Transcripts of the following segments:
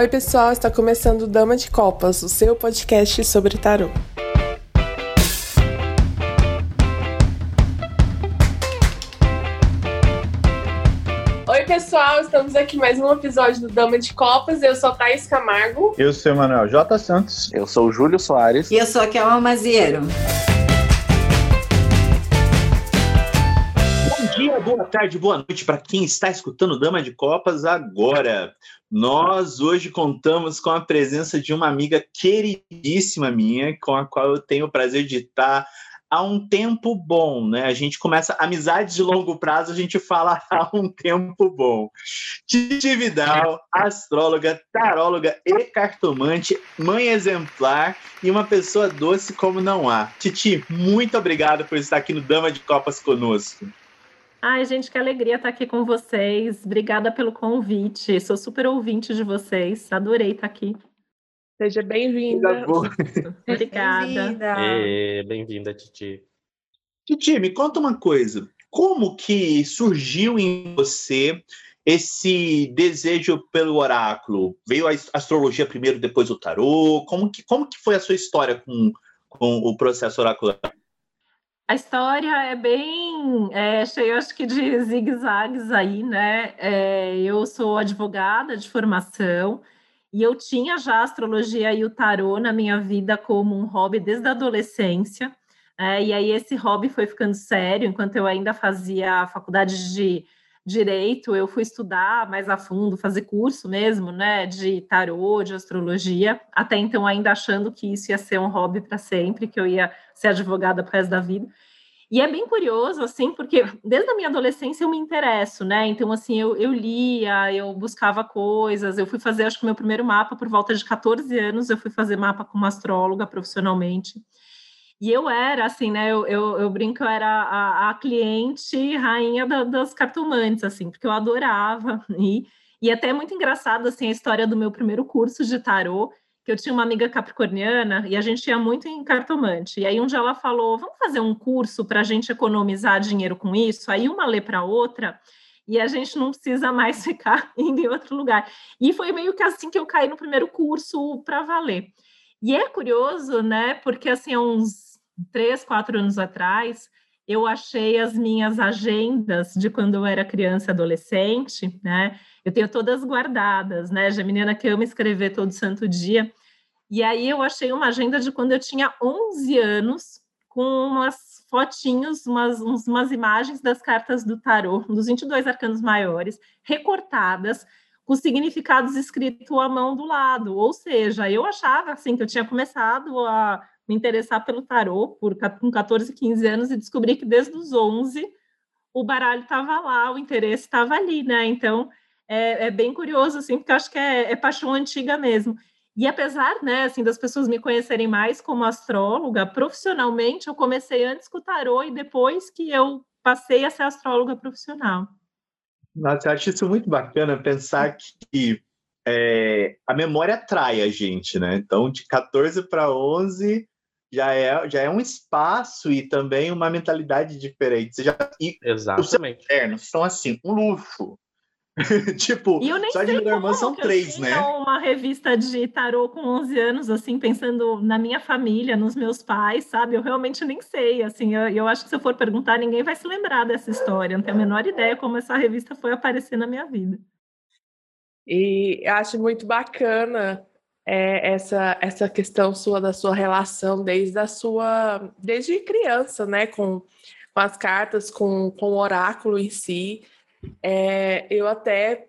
Oi, pessoal, está começando Dama de Copas, o seu podcast sobre tarô. Oi, pessoal, estamos aqui mais um episódio do Dama de Copas. Eu sou a Thaís Camargo. Eu sou o Manuel J. Santos. Eu sou o Júlio Soares. E eu sou a Kelma Maziero. Boa tarde, boa noite para quem está escutando Dama de Copas agora. Nós hoje contamos com a presença de uma amiga queridíssima minha, com a qual eu tenho o prazer de estar há um tempo bom, né? A gente começa amizades de longo prazo, a gente fala há um tempo bom. Titi Vidal, astróloga, taróloga e cartomante, mãe exemplar e uma pessoa doce como não há. Titi, muito obrigado por estar aqui no Dama de Copas conosco. Ai, gente, que alegria estar aqui com vocês. Obrigada pelo convite. Sou super ouvinte de vocês. Adorei estar aqui. Seja bem-vinda. Obrigada. Bem-vinda, Titi. Titi, me conta uma coisa. Como que surgiu em você esse desejo pelo oráculo? Veio a astrologia primeiro, depois o tarô? Como que, como que foi a sua história com, com o processo oracular? A história é bem é, cheia, acho que, de zigue-zagues aí, né? É, eu sou advogada de formação e eu tinha já a astrologia e o tarô na minha vida como um hobby desde a adolescência. É, e aí esse hobby foi ficando sério, enquanto eu ainda fazia a faculdade de direito, eu fui estudar mais a fundo, fazer curso mesmo, né, de tarô, de astrologia, até então ainda achando que isso ia ser um hobby para sempre, que eu ia ser advogada pro resto da vida. E é bem curioso, assim, porque desde a minha adolescência eu me interesso, né? Então, assim, eu, eu lia, eu buscava coisas, eu fui fazer, acho que meu primeiro mapa por volta de 14 anos, eu fui fazer mapa como astróloga profissionalmente. E eu era, assim, né? Eu, eu, eu brinco, eu era a, a cliente rainha da, das cartomantes, assim, porque eu adorava. E, e até é muito engraçado, assim, a história do meu primeiro curso de tarô, que eu tinha uma amiga capricorniana e a gente ia muito em cartomante. E aí um dia ela falou: vamos fazer um curso para a gente economizar dinheiro com isso? Aí uma lê para outra e a gente não precisa mais ficar indo em outro lugar. E foi meio que assim que eu caí no primeiro curso para valer. E é curioso, né? Porque assim, há uns três, quatro anos atrás, eu achei as minhas agendas de quando eu era criança adolescente, né? Eu tenho todas guardadas, né? Já menina que ama escrever todo santo dia. E aí eu achei uma agenda de quando eu tinha 11 anos, com umas fotinhos, umas, umas imagens das cartas do tarô, dos 22 arcanos maiores, recortadas, com significados escritos à mão do lado. Ou seja, eu achava assim que eu tinha começado a me interessar pelo tarô por, com 14, 15 anos e descobri que desde os 11 o baralho estava lá, o interesse estava ali, né? Então é, é, bem curioso, assim, porque eu acho que é, é, paixão antiga mesmo. E apesar, né, assim, das pessoas me conhecerem mais como astróloga, profissionalmente eu comecei antes com o tarô e depois que eu passei a ser astróloga profissional. Nossa, eu acho isso muito bacana pensar que é, a memória atrai a gente, né? Então, de 14 para 11, já é, já é um espaço e também uma mentalidade diferente. Você já, e Exatamente. Os são assim, um luxo. tipo, só de minha irmã são três, né? uma revista de tarô com 11 anos, assim, pensando na minha família, nos meus pais, sabe? Eu realmente nem sei, assim, eu, eu acho que se eu for perguntar, ninguém vai se lembrar dessa história, não tenho a menor ideia como essa revista foi aparecer na minha vida. E acho muito bacana é, essa, essa questão sua da sua relação desde a sua desde criança, né, com, com as cartas, com, com o oráculo em si. É, eu até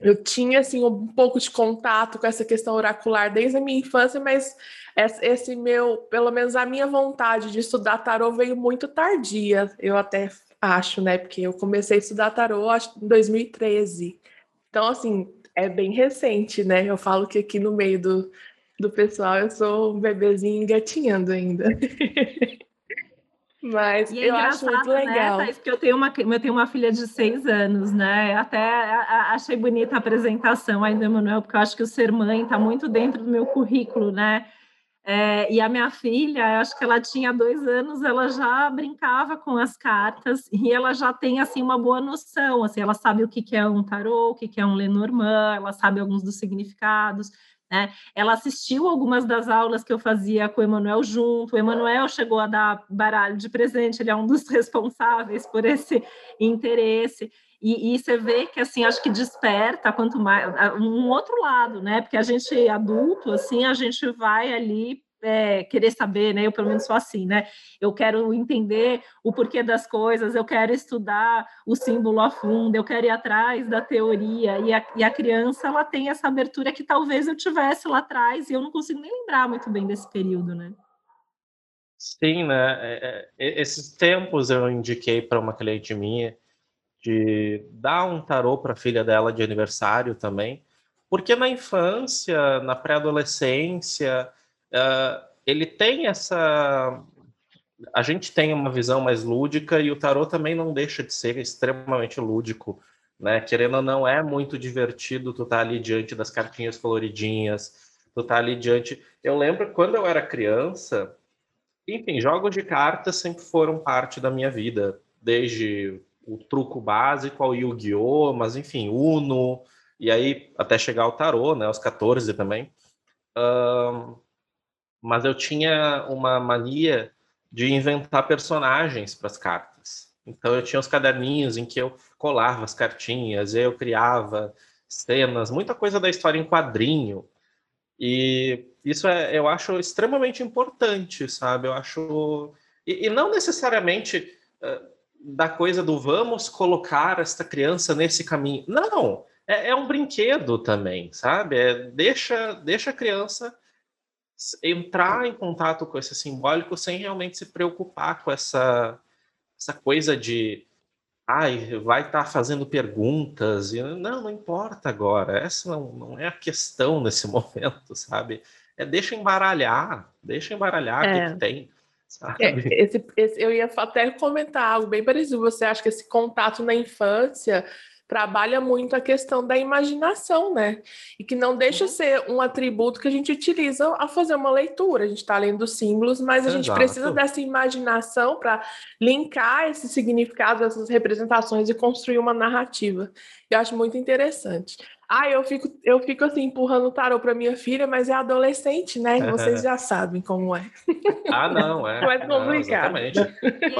eu tinha assim um pouco de contato com essa questão oracular desde a minha infância, mas esse meu, pelo menos a minha vontade de estudar tarô veio muito tardia, eu até acho, né? Porque eu comecei a estudar tarô acho, em 2013. Então, assim, é bem recente, né? Eu falo que aqui no meio do, do pessoal eu sou um bebezinho engatinhando ainda. Mas é eu acho muito né, legal. Né, porque eu tenho, uma, eu tenho uma filha de seis anos, né? Até achei bonita a apresentação ainda, Emanuel, porque eu acho que o ser mãe está muito dentro do meu currículo, né? É, e a minha filha, acho que ela tinha dois anos, ela já brincava com as cartas e ela já tem assim uma boa noção, assim, ela sabe o que, é um tarô, o que, que é um Lenormand, ela sabe alguns dos significados. Né? Ela assistiu algumas das aulas que eu fazia com o Emanuel junto. O Emanuel chegou a dar baralho de presente, ele é um dos responsáveis por esse interesse. E, e, você vê que assim acho que desperta quanto mais um outro lado, né? Porque a gente adulto assim a gente vai ali é, querer saber, né? Eu pelo menos sou assim, né? Eu quero entender o porquê das coisas, eu quero estudar o símbolo a fundo, eu quero ir atrás da teoria. E a, e a criança ela tem essa abertura que talvez eu tivesse lá atrás e eu não consigo nem lembrar muito bem desse período, né? Sim, né? É, é, esses tempos eu indiquei para uma cliente minha de dar um tarô para a filha dela de aniversário também, porque na infância, na pré-adolescência, uh, ele tem essa. A gente tem uma visão mais lúdica e o tarô também não deixa de ser extremamente lúdico, né? Querendo ou não, é muito divertido tu tá ali diante das cartinhas coloridinhas, tu tá ali diante. Eu lembro quando eu era criança, enfim, jogos de cartas sempre foram parte da minha vida, desde o truco básico ao Yu-Gi-Oh!, mas enfim, Uno, e aí até chegar ao tarô, né, aos 14 também. Um, mas eu tinha uma mania de inventar personagens para as cartas. Então eu tinha os caderninhos em que eu colava as cartinhas, eu criava cenas, muita coisa da história em quadrinho. E isso é, eu acho extremamente importante, sabe? Eu acho e, e não necessariamente uh, da coisa do vamos colocar esta criança nesse caminho. Não, é, é um brinquedo também, sabe? É, deixa, deixa a criança entrar em contato com esse simbólico sem realmente se preocupar com essa, essa coisa de ai, vai estar tá fazendo perguntas. E, não, não importa agora. Essa não, não é a questão nesse momento, sabe? É deixa embaralhar, deixa embaralhar é. o que, é. que tem. É, esse, esse, eu ia até comentar algo bem parecido. Você acha que esse contato na infância trabalha muito a questão da imaginação, né? E que não deixa uhum. ser um atributo que a gente utiliza ao fazer uma leitura. A gente está lendo símbolos, mas a Exato. gente precisa dessa imaginação para linkar esses significados, essas representações e construir uma narrativa. Eu acho muito interessante. Ah, eu fico, eu fico assim, empurrando o tarô para minha filha, mas é adolescente, né? Vocês já sabem como é. Ah, não, é. Mais complicado. Não, e é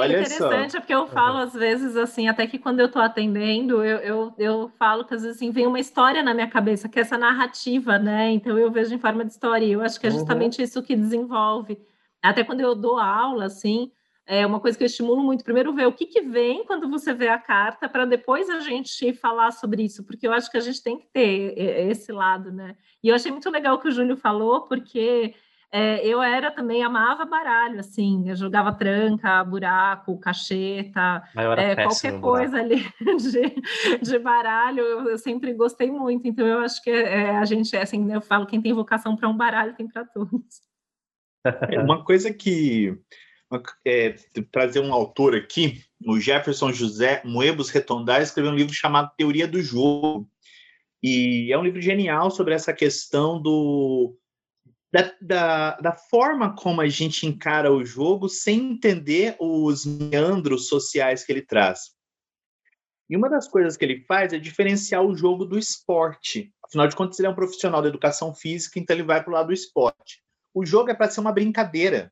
interessante só. porque eu falo às vezes assim, até que quando eu estou atendendo, eu, eu, eu falo que às vezes assim, vem uma história na minha cabeça, que é essa narrativa, né? Então eu vejo em forma de história. E eu acho que é uhum. justamente uhum. isso que desenvolve. Até quando eu dou aula, assim, é uma coisa que eu estimulo muito. Primeiro, ver o que, que vem quando você vê a carta, para depois a gente falar sobre isso, porque eu acho que a gente tem que ter esse lado, né? E eu achei muito legal o que o Júlio falou, porque é, eu era também, amava baralho, assim, eu jogava tranca, buraco, cacheta, é, qualquer coisa ali de, de baralho, eu, eu, sempre gostei muito. Então, eu acho que é, a gente, assim, eu falo, quem tem vocação para um baralho tem para todos. É uma coisa que é, trazer um autor aqui, o Jefferson José Moebos Retondar, escreveu um livro chamado Teoria do Jogo. E é um livro genial sobre essa questão do, da, da, da, forma como a gente encara o jogo sem entender os meandros sociais que ele traz. E uma das coisas que ele faz é diferenciar o jogo do esporte. Afinal de contas, ele é um profissional da educação física, então ele vai para o lado do esporte. O jogo é para ser uma brincadeira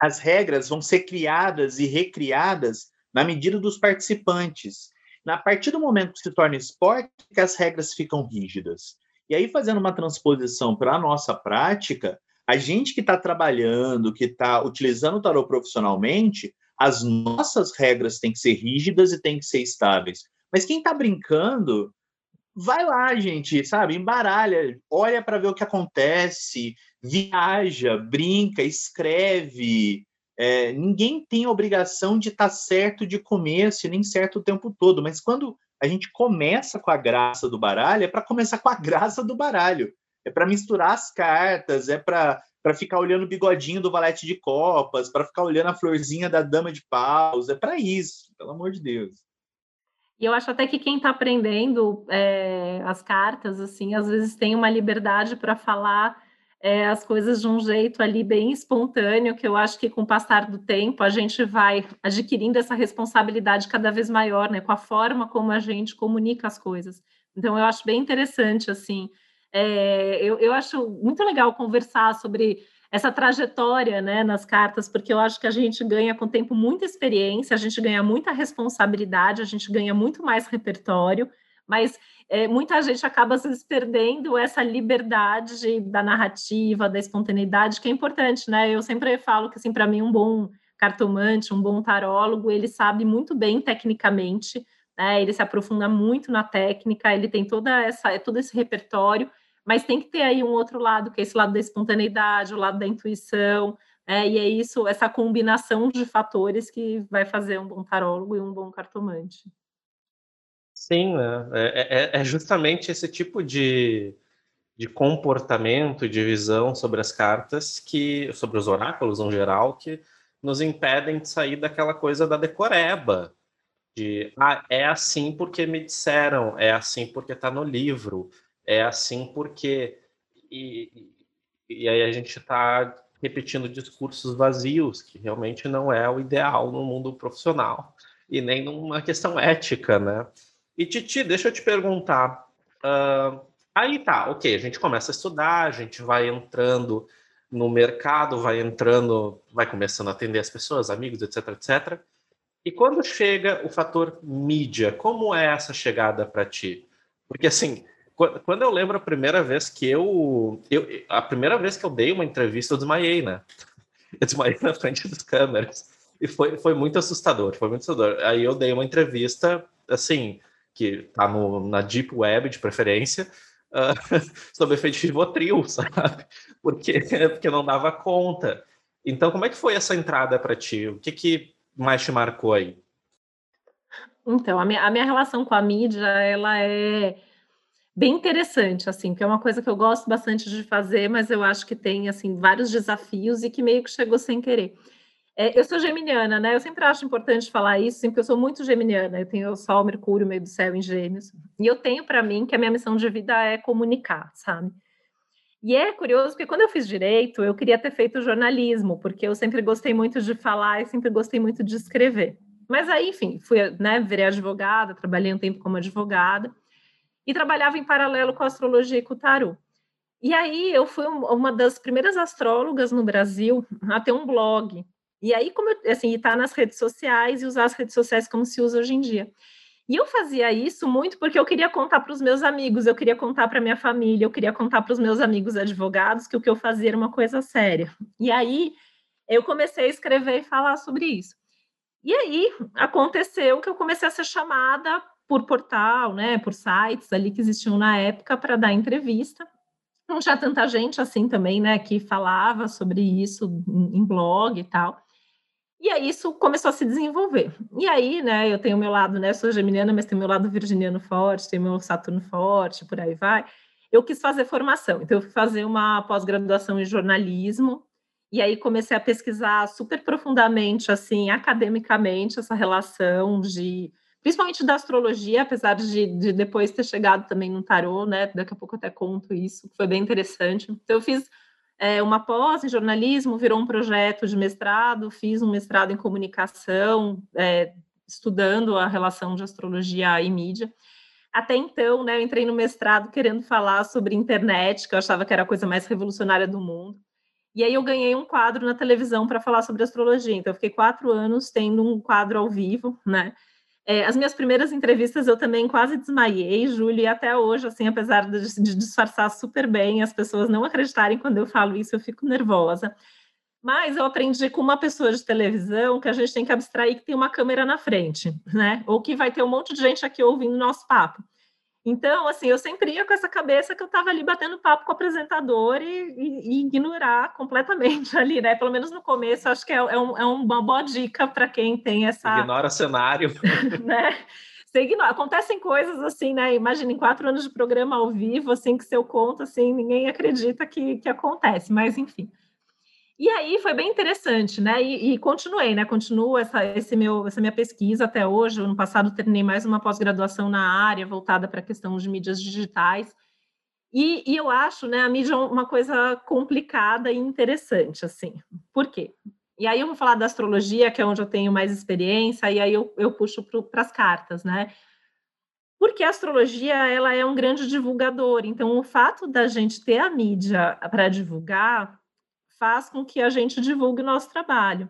as regras vão ser criadas e recriadas na medida dos participantes. A partir do momento que se torna esporte, que as regras ficam rígidas. E aí, fazendo uma transposição para a nossa prática, a gente que está trabalhando, que está utilizando o tarot profissionalmente, as nossas regras têm que ser rígidas e têm que ser estáveis. Mas quem está brincando, vai lá, gente, sabe? Embaralha, olha para ver o que acontece, viaja, brinca, escreve. É, ninguém tem a obrigação de estar tá certo de começo nem certo o tempo todo, mas quando a gente começa com a graça do baralho, é para começar com a graça do baralho. É para misturar as cartas, é para para ficar olhando o bigodinho do valete de copas, para ficar olhando a florzinha da dama de paus, é para isso, pelo amor de Deus. E eu acho até que quem está aprendendo é, as cartas, assim, às vezes tem uma liberdade para falar é, as coisas de um jeito ali bem espontâneo, que eu acho que com o passar do tempo a gente vai adquirindo essa responsabilidade cada vez maior, né, com a forma como a gente comunica as coisas. Então, eu acho bem interessante, assim, é, eu, eu acho muito legal conversar sobre essa trajetória né, nas cartas, porque eu acho que a gente ganha com o tempo muita experiência, a gente ganha muita responsabilidade, a gente ganha muito mais repertório, mas é, muita gente acaba perdendo essa liberdade da narrativa, da espontaneidade, que é importante, né? Eu sempre falo que, assim, para mim, um bom cartomante, um bom tarólogo, ele sabe muito bem tecnicamente, né? Ele se aprofunda muito na técnica, ele tem toda essa, todo esse repertório, mas tem que ter aí um outro lado, que é esse lado da espontaneidade, o lado da intuição, é, e é isso, essa combinação de fatores que vai fazer um bom tarólogo e um bom cartomante. Sim, né? é, é, é justamente esse tipo de, de comportamento, de visão sobre as cartas, que sobre os oráculos no geral, que nos impedem de sair daquela coisa da decoreba, de ah, é assim porque me disseram, é assim porque está no livro, é assim porque. E, e aí a gente está repetindo discursos vazios, que realmente não é o ideal no mundo profissional e nem numa questão ética, né? E Titi, deixa eu te perguntar. Uh, aí tá, ok, a gente começa a estudar, a gente vai entrando no mercado, vai entrando, vai começando a atender as pessoas, amigos, etc, etc. E quando chega o fator mídia, como é essa chegada para ti? Porque assim, quando eu lembro a primeira vez que eu, eu, A primeira vez que eu dei uma entrevista, eu desmaiei, né? Eu desmaiei na frente das câmeras. E foi, foi muito assustador, foi muito assustador. Aí eu dei uma entrevista, assim, que tá no, na Deep Web de preferência, uh, sobre efeito Rivotril, sabe? Porque, porque não dava conta. Então, como é que foi essa entrada para ti? O que, que mais te marcou aí? Então, a minha, a minha relação com a mídia, ela é bem interessante, assim, que é uma coisa que eu gosto bastante de fazer, mas eu acho que tem, assim, vários desafios e que meio que chegou sem querer. É, eu sou geminiana, né? Eu sempre acho importante falar isso, porque eu sou muito geminiana. Eu tenho o Sol, Mercúrio, meio do céu em Gêmeos. E eu tenho para mim que a minha missão de vida é comunicar, sabe? E é curioso porque quando eu fiz direito, eu queria ter feito jornalismo, porque eu sempre gostei muito de falar e sempre gostei muito de escrever. Mas aí, enfim, fui, né, virei advogada, trabalhei um tempo como advogada e trabalhava em paralelo com a astrologia e com o tarô. E aí eu fui uma das primeiras astrólogas no Brasil a ter um blog. E aí, como eu, assim, estar tá nas redes sociais e usar as redes sociais como se usa hoje em dia. E eu fazia isso muito porque eu queria contar para os meus amigos, eu queria contar para minha família, eu queria contar para os meus amigos advogados que o que eu fazia era uma coisa séria. E aí eu comecei a escrever e falar sobre isso. E aí aconteceu que eu comecei a ser chamada por portal, né, por sites ali que existiam na época para dar entrevista. Não tinha tanta gente assim também, né, que falava sobre isso em, blog e tal. E aí isso começou a se desenvolver. E aí, né, eu tenho o meu lado, né, sou geminiana, mas tenho o meu lado virginiano forte, tenho meu Saturno forte, por aí vai. Eu quis fazer formação, então eu fui fazer uma pós-graduação em jornalismo, e aí comecei a pesquisar super profundamente, assim, academicamente, essa relação de principalmente da astrologia, apesar de, de, depois ter chegado também no tarô, né? Daqui a pouco eu até conto isso, foi bem interessante. Então, eu fiz é, uma pós em jornalismo, virou um projeto de mestrado, fiz um mestrado em comunicação, é, estudando a relação de astrologia e mídia. Até então, né, eu entrei no mestrado querendo falar sobre internet, que eu achava que era a coisa mais revolucionária do mundo. E aí eu ganhei um quadro na televisão para falar sobre astrologia. Então, eu fiquei quatro anos tendo um quadro ao vivo, né? É, as minhas primeiras entrevistas eu também quase desmaiei, Júlia, e até hoje, assim, apesar de, de, disfarçar super bem, as pessoas não acreditarem quando eu falo isso, eu fico nervosa. Mas eu aprendi com uma pessoa de televisão que a gente tem que abstrair que tem uma câmera na frente, né? Ou que vai ter um monte de gente aqui ouvindo nosso papo. Então, assim, eu sempre ia com essa cabeça que eu estava ali batendo papo com o apresentador e, e, e, ignorar completamente ali, né? Pelo menos no começo, acho que é, é, um, é uma boa dica para quem tem essa. Ignora cenário. né? Você ignora. Acontecem coisas assim, né? Imagina, em quatro anos de programa ao vivo, assim, que se eu conto, assim, ninguém acredita que, que acontece, mas enfim. E aí foi bem interessante, né? E, e continuei, né? Continuo essa, esse meu, essa minha pesquisa até hoje. No passado terminei mais uma pós-graduação na área voltada para a questão de mídias digitais. E, e, eu acho, né, a mídia é uma coisa complicada e interessante, assim. Por quê? E aí eu vou falar da astrologia, que é onde eu tenho mais experiência, e aí eu, eu puxo para as cartas, né? Porque a astrologia, ela é um grande divulgador. Então, o fato da gente ter a mídia para divulgar faz com que a gente divulgue o nosso trabalho.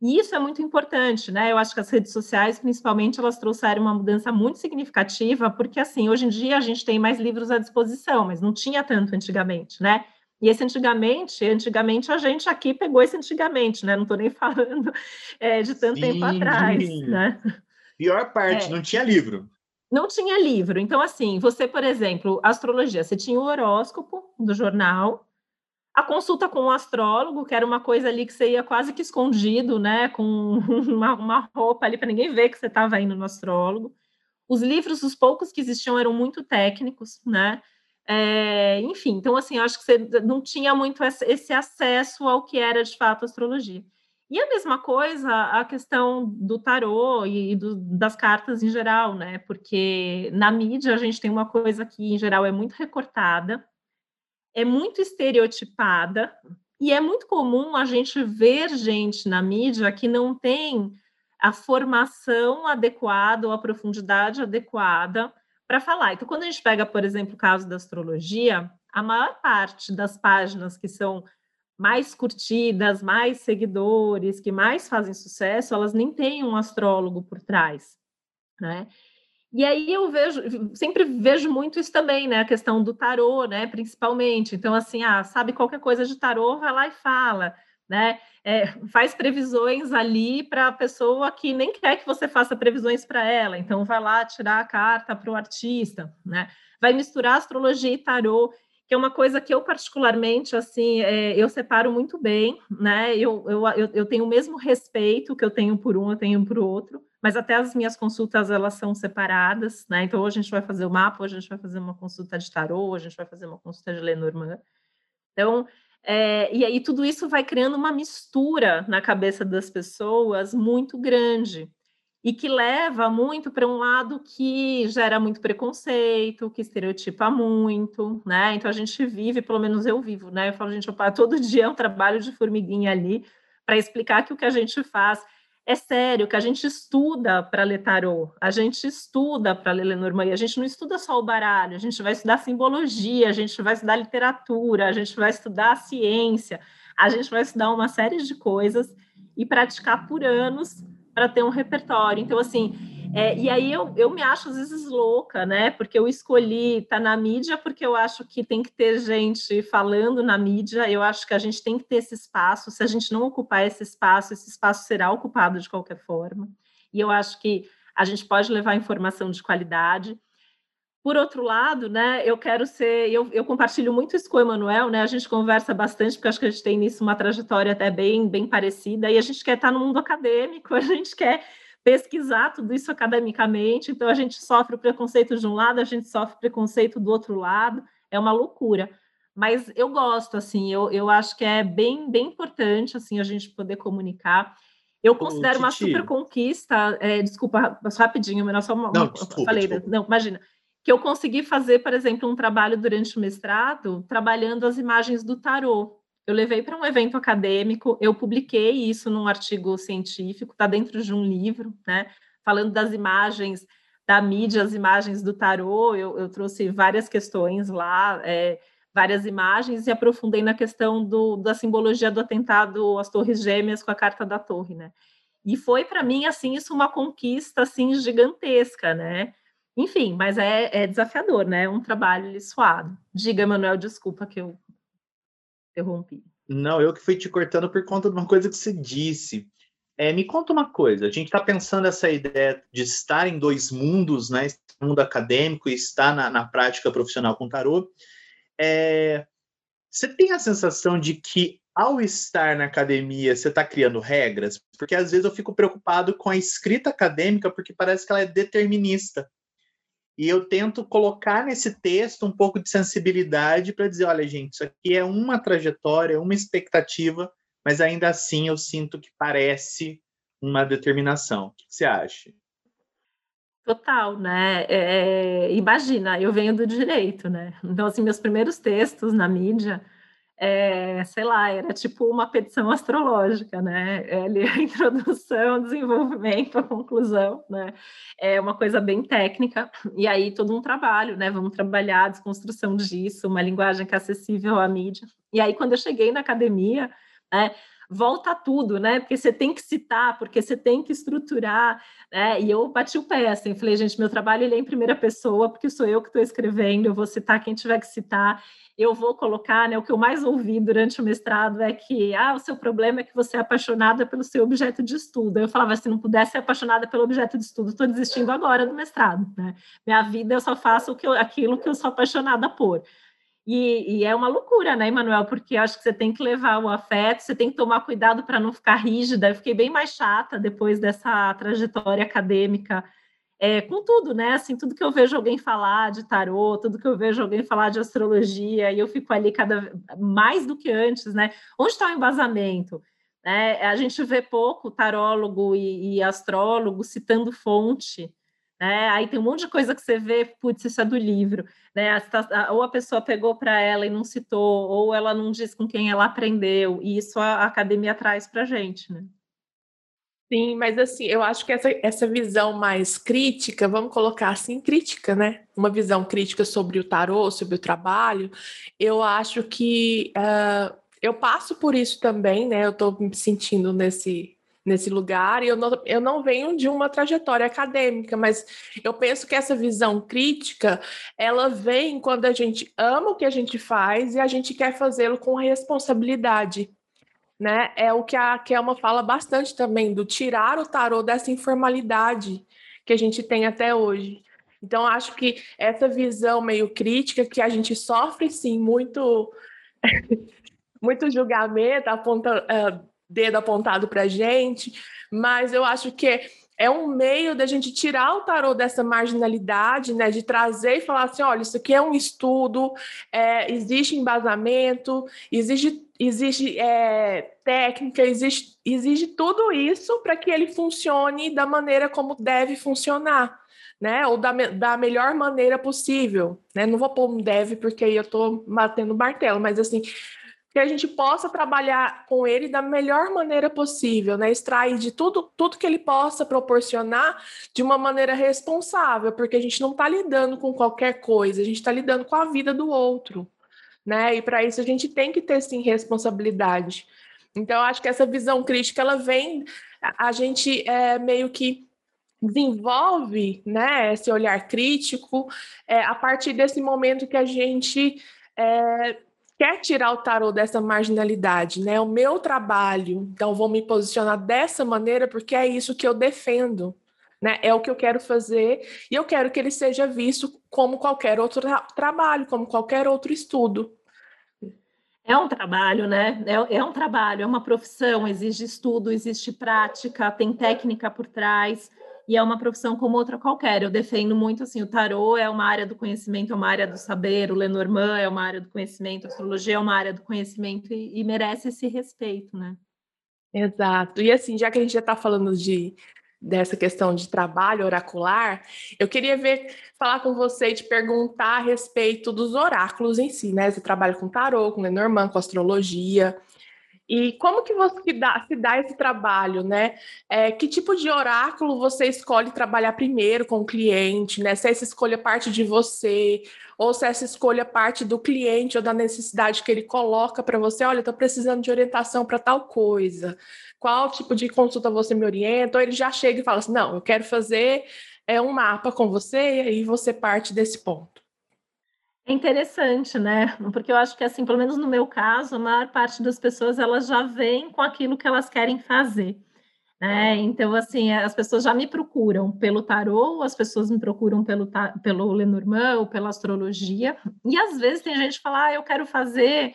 E isso é muito importante, né? Eu acho que as redes sociais, principalmente, elas trouxeram uma mudança muito significativa, porque assim, hoje em dia a gente tem mais livros à disposição, mas não tinha tanto antigamente, né? E esse antigamente, antigamente a gente aqui pegou esse antigamente, né? Não estou nem falando é, de tanto Sim. tempo atrás, né? Pior parte, é. não tinha livro. Não tinha livro. Então, assim, você, por exemplo, astrologia, você tinha o horóscopo do jornal, a consulta com o astrólogo, que era uma coisa ali que você ia quase que escondido, né? Com uma, uma roupa ali para ninguém ver que você estava indo no astrólogo. Os livros, os poucos que existiam, eram muito técnicos, né? É, enfim, então assim, eu acho que você não tinha muito esse acesso ao que era de fato astrologia. E a mesma coisa a questão do tarô e do, das cartas em geral, né? Porque na mídia a gente tem uma coisa que em geral é muito recortada, é muito estereotipada e é muito comum a gente ver gente na mídia que não tem a formação adequada ou a profundidade adequada para falar. Então, quando a gente pega, por exemplo, o caso da astrologia, a maior parte das páginas que são mais curtidas, mais seguidores, que mais fazem sucesso, elas nem têm um astrólogo por trás, né? E aí eu vejo, sempre vejo muito isso também, né? A questão do tarô, né? Principalmente. Então, assim, ah, sabe qualquer coisa de tarô, vai lá e fala, né? É, faz previsões ali para a pessoa que nem quer que você faça previsões para ela. Então, vai lá tirar a carta para o artista, né? Vai misturar astrologia e tarô que é uma coisa que eu particularmente, assim, é, eu separo muito bem, né? Eu, eu, eu tenho o mesmo respeito que eu tenho por um, eu tenho por outro, mas até as minhas consultas, elas são separadas, né? Então, hoje a gente vai fazer o mapa, hoje a gente vai fazer uma consulta de tarô, hoje a gente vai fazer uma consulta de Lenormand. Então, é, e aí tudo isso vai criando uma mistura na cabeça das pessoas muito grande e que leva muito para um lado que gera muito preconceito, que estereotipa muito, né? Então a gente vive, pelo menos eu vivo, né? Eu falo, gente, opa, todo dia é um trabalho de formiguinha ali para explicar que o que a gente faz é sério, que a gente estuda para ler tarô, a gente estuda para ler Lenormand, a gente não estuda só o baralho, a gente vai estudar simbologia, a gente vai estudar literatura, a gente vai estudar ciência, a gente vai estudar uma série de coisas e praticar por anos para ter um repertório. Então, assim, é, e aí eu, eu me acho às vezes louca, né? Porque eu escolhi estar tá na mídia porque eu acho que tem que ter gente falando na mídia, eu acho que a gente tem que ter esse espaço. Se a gente não ocupar esse espaço, esse espaço será ocupado de qualquer forma. E eu acho que a gente pode levar informação de qualidade. Por outro lado, né, eu quero ser, eu, eu compartilho muito isso com o Emanuel, né? A gente conversa bastante, porque acho que a gente tem nisso uma trajetória até bem, bem parecida, e a gente quer estar no mundo acadêmico, a gente quer pesquisar tudo isso academicamente, então a gente sofre preconceito de um lado, a gente sofre preconceito do outro lado, é uma loucura. Mas eu gosto, assim, eu, eu acho que é bem, bem importante, assim, a gente poder comunicar. Eu considero Ô, uma super conquista, é, desculpa, rapidinho, mas só uma, não, desculpa, falei, desculpa. não, imagina, que eu consegui fazer, por exemplo, um trabalho durante o mestrado, trabalhando as imagens do tarô. Eu levei para um evento acadêmico, eu publiquei isso num artigo científico, está dentro de um livro, né? Falando das imagens da mídia, as imagens do tarô, eu, eu trouxe várias questões lá, é, várias imagens, e aprofundei na questão do, da simbologia do atentado às Torres Gêmeas com a carta da torre, né? E foi para mim assim isso uma conquista assim gigantesca, né? Enfim, mas é, é desafiador, né? É um trabalho suado. Diga, Manuel, desculpa que eu interrompi. Não, eu que fui te cortando por conta de uma coisa que você disse. É, me conta uma coisa, a gente está pensando essa ideia de estar em dois mundos, né? mundo acadêmico e estar na, na prática profissional com tarô. É, você tem a sensação de que ao estar na academia você está criando regras? Porque às vezes eu fico preocupado com a escrita acadêmica, porque parece que ela é determinista. E eu tento colocar nesse texto um pouco de sensibilidade para dizer, olha, gente, isso aqui é uma trajetória, uma expectativa, mas ainda assim eu sinto que parece uma determinação. O que você acha? Total, né? É, imagina, eu venho do direito, né? Então, assim, meus primeiros textos na mídia, é, sei lá, era tipo uma petição astrológica, né? É ali, a introdução, desenvolvimento, a conclusão, né? É uma coisa bem técnica, e aí todo um trabalho, né? Vamos trabalhar a desconstrução disso, uma linguagem que é acessível à mídia. E aí, quando eu cheguei na academia, né? Volta tudo, né? Porque você tem que citar, porque você tem que estruturar, né? E eu bati o pé, assim, falei, gente, meu trabalho ele é em primeira pessoa, porque sou eu que estou escrevendo, eu vou citar quem tiver que citar, eu vou colocar, né? O que eu mais ouvi durante o mestrado é que, ah, o seu problema é que você é apaixonada pelo seu objeto de estudo. Eu falava, se não pudesse ser apaixonada pelo objeto de estudo, estou desistindo agora do mestrado, né? Minha vida eu só faço o que eu, aquilo que eu sou apaixonada por. E, e, é uma loucura, né, Emanuel? Porque acho que você tem que levar o afeto, você tem que tomar cuidado para não ficar rígida. Eu fiquei bem mais chata depois dessa trajetória acadêmica, é, com tudo, né? Assim, tudo que eu vejo alguém falar de tarô, tudo que eu vejo alguém falar de astrologia, e eu fico ali cada mais do que antes, né? Onde está o embasamento? É, a gente vê pouco tarólogo e, e astrólogo citando fonte né? Aí tem um monte de coisa que você vê, putz, isso é do livro, né? Ou a pessoa pegou para ela e não citou, ou ela não diz com quem ela aprendeu, e isso a academia traz para gente, né? Sim, mas assim, eu acho que essa, essa visão mais crítica, vamos colocar assim, crítica, né? Uma visão crítica sobre o tarô, sobre o trabalho, eu acho que uh, eu passo por isso também, né? Eu estou me sentindo nesse, nesse lugar, e eu não, eu não venho de uma trajetória acadêmica, mas eu penso que essa visão crítica, ela vem quando a gente ama o que a gente faz e a gente quer fazê-lo com responsabilidade. Né? É o que a Kelma fala bastante também, do tirar o tarô dessa informalidade que a gente tem até hoje. Então, acho que essa visão meio crítica, que a gente sofre, sim, muito, muito julgamento, aponta, uh, dedo apontado para a gente, mas eu acho que é um meio da gente tirar o tarô dessa marginalidade, né? De trazer e falar assim: olha, isso aqui é um estudo, é, existe embasamento, existe, existe é, técnica, existe, exige tudo isso para que ele funcione da maneira como deve funcionar. Né, ou da, da melhor maneira possível, né? Não vou pôr um deve porque aí eu estou batendo martelo, mas assim, que a gente possa trabalhar com ele da melhor maneira possível, né? Extrair de tudo, tudo que ele possa proporcionar de uma maneira responsável, porque a gente não está lidando com qualquer coisa, a gente está lidando com a vida do outro, né? E para isso a gente tem que ter sim responsabilidade. Então, acho que essa visão crítica ela vem, a gente é, meio que desenvolve, né? Esse olhar crítico é, a partir desse momento que a gente é, quer tirar o tarô dessa marginalidade, né? O meu trabalho, então vou me posicionar dessa maneira porque é isso que eu defendo, né? É o que eu quero fazer e eu quero que ele seja visto como qualquer outro tra trabalho, como qualquer outro estudo. É um trabalho, né? É, é um trabalho, é uma profissão, exige estudo, existe prática, tem técnica por trás e é uma profissão como outra qualquer. Eu defendo muito assim, o tarô é uma área do conhecimento, é uma área do saber, o Lenormand é uma área do conhecimento, a astrologia é uma área do conhecimento e, e merece esse respeito, né? Exato. E assim, já que a gente já está falando de dessa questão de trabalho oracular, eu queria ver, falar com você e te perguntar a respeito dos oráculos em si, né? Você trabalha com tarô, com Lenormand, com astrologia. E como que você dá, se dá esse trabalho, né? É, que tipo de oráculo você escolhe trabalhar primeiro com o cliente, né? Se essa escolha parte de você, ou se essa escolha parte do cliente ou da necessidade que ele coloca para você, olha, estou precisando de orientação para tal coisa. Qual tipo de consulta você me orienta? Ou ele já chega e fala assim, não, eu quero fazer é, um mapa com você, e aí você parte desse ponto. É interessante, né? Porque eu acho que, assim, pelo menos no meu caso, a maior parte das pessoas elas já vêm com aquilo que elas querem fazer. Né? Então, assim, as pessoas já me procuram pelo tarô, as pessoas me procuram pelo, pelo Lenormand ou pela astrologia, e às vezes tem gente que fala, ah, eu quero fazer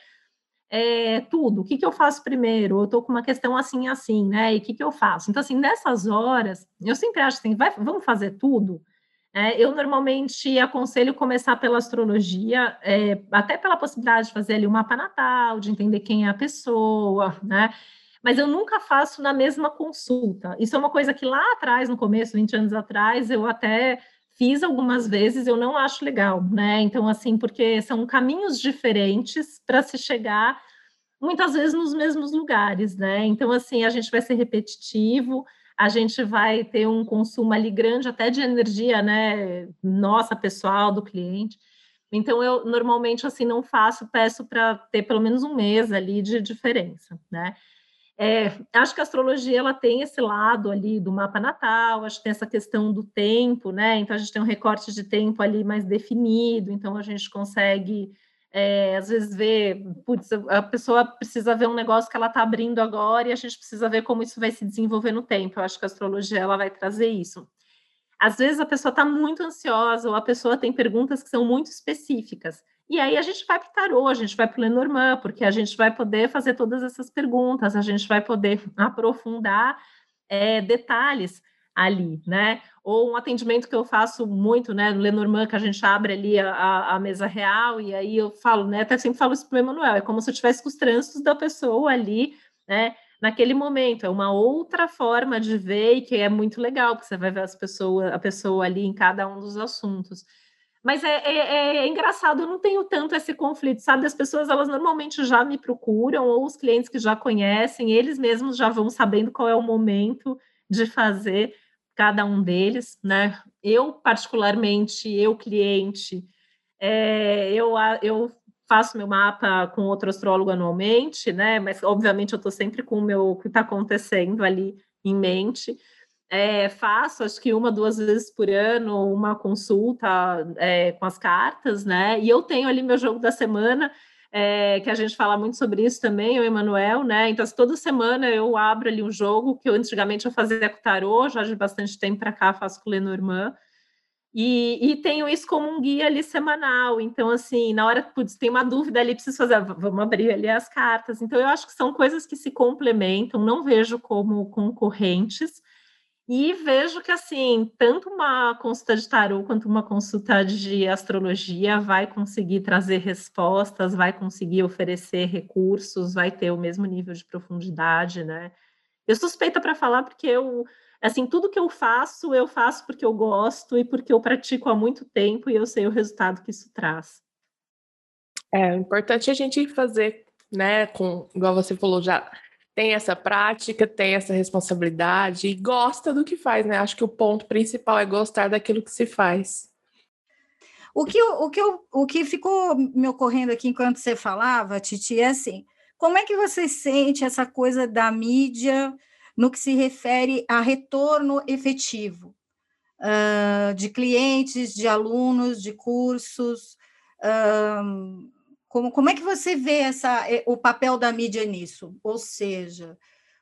é, tudo, o que, que eu faço primeiro? Eu estou com uma questão assim, assim, né? E o que, que eu faço? Então, assim, nessas horas, eu sempre acho assim, vai, vamos fazer tudo? É, eu normalmente aconselho começar pela astrologia, é, até pela possibilidade de fazer ali um mapa natal, de entender quem é a pessoa, né? mas eu nunca faço na mesma consulta. Isso é uma coisa que lá atrás, no começo, 20 anos atrás, eu até fiz algumas vezes, eu não acho legal, né? Então, assim, porque são caminhos diferentes para se chegar muitas vezes nos mesmos lugares, né? Então, assim, a gente vai ser repetitivo, a gente vai ter um consumo ali grande até de energia, né? Nossa, pessoal, do cliente. Então, eu normalmente assim não faço, peço para ter pelo menos um mês ali de diferença, né? É, acho que a astrologia ela tem esse lado ali do mapa natal, acho que tem essa questão do tempo, né? Então a gente tem um recorte de tempo ali mais definido, então a gente consegue é, às vezes ver, putz, a pessoa precisa ver um negócio que ela está abrindo agora e a gente precisa ver como isso vai se desenvolver no tempo. Eu acho que a astrologia ela vai trazer isso. Às vezes a pessoa está muito ansiosa ou a pessoa tem perguntas que são muito específicas. E aí a gente vai para o tarô, a gente vai para o Lenormand, porque a gente vai poder fazer todas essas perguntas, a gente vai poder aprofundar é, detalhes ali, né? Ou um atendimento que eu faço muito, né, no Lenormand, que a gente abre ali a, a, mesa real, e aí eu falo, né, até sempre falo isso para o Emanuel, é como se eu tivesse com os trânsitos da pessoa ali, né, naquele momento, é uma outra forma de ver e que é muito legal, porque você vai ver as pessoas, a pessoa ali em cada um dos assuntos. Mas é, é, é, engraçado, eu não tenho tanto esse conflito, sabe? As pessoas, elas normalmente já me procuram, ou os clientes que já conhecem, eles mesmos já vão sabendo qual é o momento de fazer cada um deles, né? Eu, particularmente, eu, cliente, é, eu, eu faço meu mapa com outro astrólogo anualmente, né? Mas, obviamente, eu estou sempre com o meu que está acontecendo ali em mente. É, faço, acho que uma, duas vezes por ano, uma consulta é, com as cartas, né? E eu tenho ali meu jogo da semana, é, que a gente fala muito sobre isso também, o Emanuel, né? Então, toda semana eu abro ali um jogo que eu antigamente eu fazia com tarô, já de bastante tempo para cá faço com o Lenormand. E, e, tenho isso como um guia ali semanal. Então, assim, na hora que tem uma dúvida ali, preciso fazer, vamos abrir ali as cartas. Então, eu acho que são coisas que se complementam, não vejo como concorrentes. E vejo que, assim, tanto uma consulta de tarô quanto uma consulta de astrologia vai conseguir trazer respostas, vai conseguir oferecer recursos, vai ter o mesmo nível de profundidade, né? Eu suspeita para falar porque eu, assim, tudo que eu faço, eu faço porque eu gosto e porque eu pratico há muito tempo e eu sei o resultado que isso traz. É importante a gente fazer, né, com, igual você falou já, tem essa prática, tem essa responsabilidade e gosta do que faz, né? Acho que o ponto principal é gostar daquilo que se faz. O que, o, que, o que ficou me ocorrendo aqui enquanto você falava, Titi, é assim: como é que você sente essa coisa da mídia no que se refere a retorno efetivo uh, de clientes, de alunos, de cursos? Uh, como, como é que você vê essa, eh, o papel da mídia nisso? Ou seja,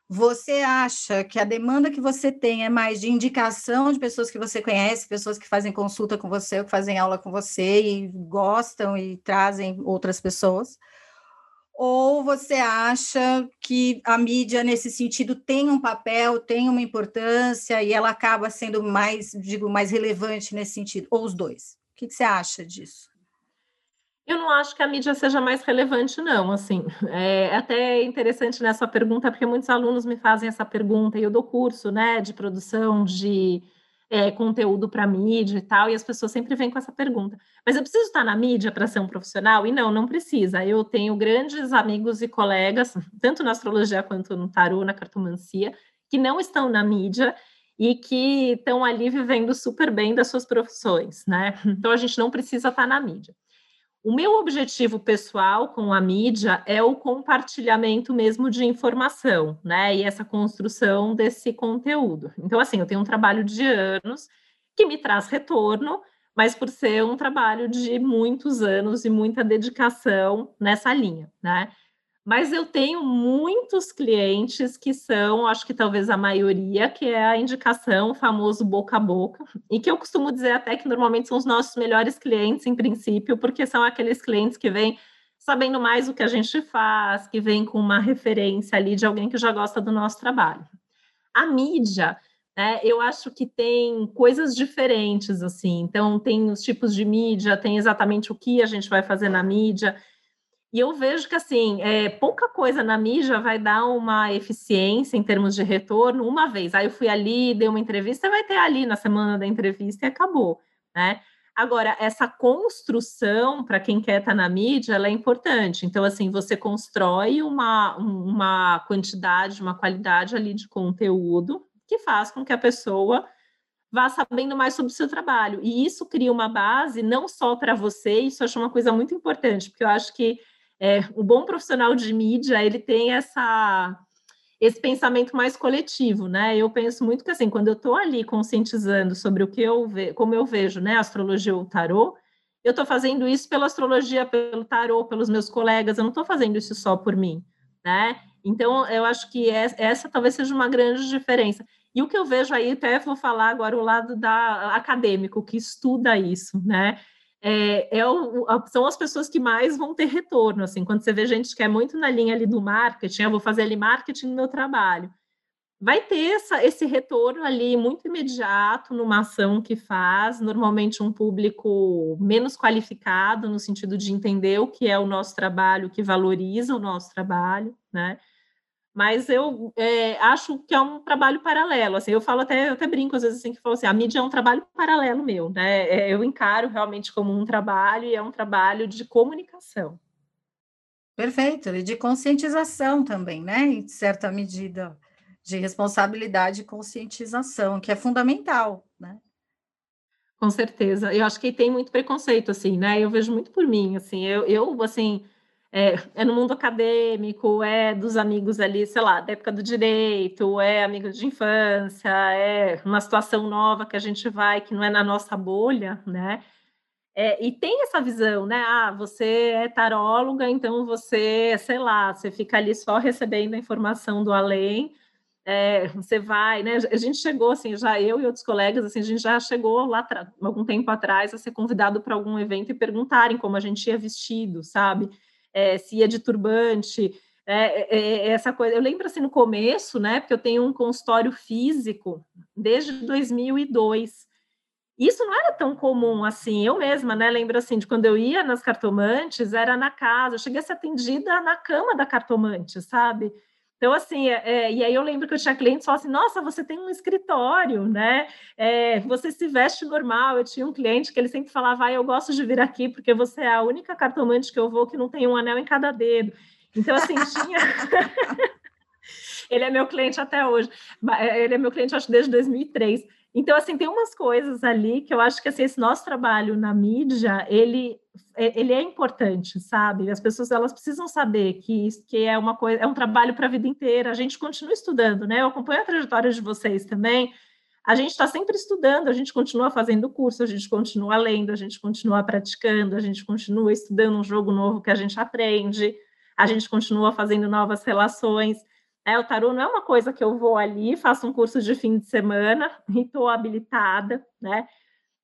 você acha que a demanda que você tem é mais de indicação de pessoas que você conhece, pessoas que fazem consulta com você, que fazem aula com você e gostam e trazem outras pessoas? Ou você acha que a mídia, nesse sentido, tem um papel, tem uma importância e ela acaba sendo mais, digo, mais relevante nesse sentido? Ou os dois? O que, que você acha disso? Eu não acho que a mídia seja mais relevante, não. Assim, é até interessante nessa pergunta, porque muitos alunos me fazem essa pergunta, e eu dou curso né, de produção de é, conteúdo para mídia e tal, e as pessoas sempre vêm com essa pergunta. Mas eu preciso estar na mídia para ser um profissional? E não, não precisa. Eu tenho grandes amigos e colegas, tanto na astrologia quanto no tarô, na cartomancia, que não estão na mídia e que estão ali vivendo super bem das suas profissões, né? Então a gente não precisa estar na mídia. O meu objetivo pessoal com a mídia é o compartilhamento mesmo de informação, né? E essa construção desse conteúdo. Então, assim, eu tenho um trabalho de anos que me traz retorno, mas por ser um trabalho de muitos anos e muita dedicação nessa linha, né? Mas eu tenho muitos clientes que são, acho que talvez a maioria, que é a indicação, o famoso boca a boca, e que eu costumo dizer até que normalmente são os nossos melhores clientes em princípio, porque são aqueles clientes que vêm sabendo mais o que a gente faz, que vêm com uma referência ali de alguém que já gosta do nosso trabalho. A mídia, né, eu acho que tem coisas diferentes, assim, então tem os tipos de mídia, tem exatamente o que a gente vai fazer na mídia, E eu vejo que, assim, é, pouca coisa na mídia vai dar uma eficiência em termos de retorno uma vez. Aí eu fui ali, dei uma entrevista, vai ter ali na semana da entrevista e acabou, né? Agora, essa construção, para quem quer estar tá na mídia, ela é importante. Então, assim, você constrói uma, uma quantidade, uma qualidade ali de conteúdo que faz com que a pessoa vá sabendo mais sobre o seu trabalho. E isso cria uma base não só para você, isso eu acho uma coisa muito importante, porque eu acho que é, o bom profissional de mídia, ele tem essa esse pensamento mais coletivo, né? Eu penso muito que assim, quando eu estou ali conscientizando sobre o que eu vejo, como eu vejo, né, astrologia ou tarô, eu estou fazendo isso pela astrologia, pelo tarô, pelos meus colegas, eu não estou fazendo isso só por mim, né? Então, eu acho que essa talvez seja uma grande diferença. E o que eu vejo aí, até vou falar agora o lado da acadêmico, que estuda isso, né? É, é o, são as pessoas que mais vão ter retorno, assim, quando você vê gente que é muito na linha ali do marketing, eu vou fazer ali marketing no meu trabalho, vai ter essa, esse retorno ali muito imediato numa ação que faz, normalmente um público menos qualificado, no sentido de entender o que é o nosso trabalho, que valoriza o nosso trabalho, né? Mas eu é, acho que é um trabalho paralelo, assim, eu falo até, eu até brinco às vezes assim, que falo assim, a mídia é um trabalho paralelo meu, né, é, eu encaro realmente como um trabalho e é um trabalho de comunicação. Perfeito, e de conscientização também, né, em certa medida, de responsabilidade e conscientização, que é fundamental, né. Com certeza, eu acho que tem muito preconceito, assim, né, eu vejo muito por mim, assim, eu, eu assim, é, é, no mundo acadêmico, é dos amigos ali, sei lá, da época do direito, é amigo de infância, é uma situação nova que a gente vai, que não é na nossa bolha, né? É, e tem essa visão, né? Ah, você é taróloga, então você, sei lá, você fica ali só recebendo a informação do além, é, você vai, né? A gente chegou, assim, já eu e outros colegas, assim, a gente já chegou lá algum tempo atrás a ser convidado para algum evento e perguntarem como a gente ia vestido, sabe? É, se ia de turbante, é, é, é, essa coisa. Eu lembro assim no começo, né? Porque eu tenho um consultório físico desde 2002. Isso não era tão comum assim. Eu mesma, né? Lembro assim de quando eu ia nas cartomantes, era na casa. Eu cheguei a ser atendida na cama da cartomante, sabe? Então, assim, é, é, e aí eu lembro que eu tinha clientes que falavam assim, nossa, você tem um escritório, né? É, você se veste normal. Eu tinha um cliente que ele sempre falava, ah, eu gosto de vir aqui porque você é a única cartomante que eu vou que não tem um anel em cada dedo. Então, assim, tinha... ele é meu cliente até hoje. É, ele é meu cliente, acho, desde 2003. Então, assim, tem umas coisas ali que eu acho que assim, esse nosso trabalho na mídia, ele, é, ele é importante, sabe? As pessoas elas precisam saber que isso que é uma coisa, é um trabalho para a vida inteira. A gente continua estudando, né? Eu acompanho a trajetória de vocês também. A gente está sempre estudando, a gente continua fazendo curso, a gente continua lendo, a gente continua praticando, a gente continua estudando um jogo novo que a gente aprende, a gente continua fazendo novas relações. É, o tarô não é uma coisa que eu vou ali, faço um curso de fim de semana e estou habilitada, né?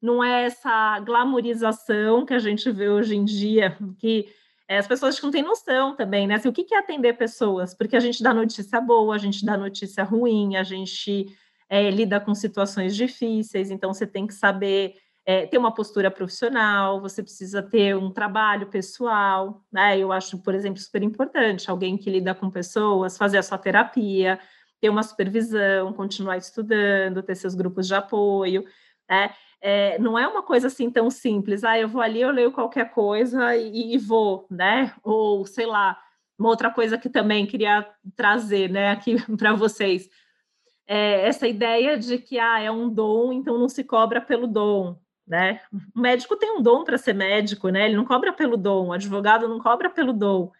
Não é essa glamorização que a gente vê hoje em dia, que é, as pessoas não têm noção também, né? Assim, o que é atender pessoas? Porque a gente dá notícia boa, a gente dá notícia ruim, a gente é, lida com situações difíceis, então você tem que saber é, ter uma postura profissional, você precisa ter um trabalho pessoal, né? Eu acho, por exemplo, super importante alguém que lida com pessoas, fazer a sua terapia, ter uma supervisão, continuar estudando, ter seus grupos de apoio, né? É, não é uma coisa assim tão simples, ah, eu vou ali, eu leio qualquer coisa e, e vou, né? Ou sei lá, uma outra coisa que também queria trazer, né, aqui para vocês. É essa ideia de que ah, é um dom, então não se cobra pelo dom né? O médico tem um dom para ser médico, né? Ele não cobra pelo dom, o advogado não cobra pelo dom.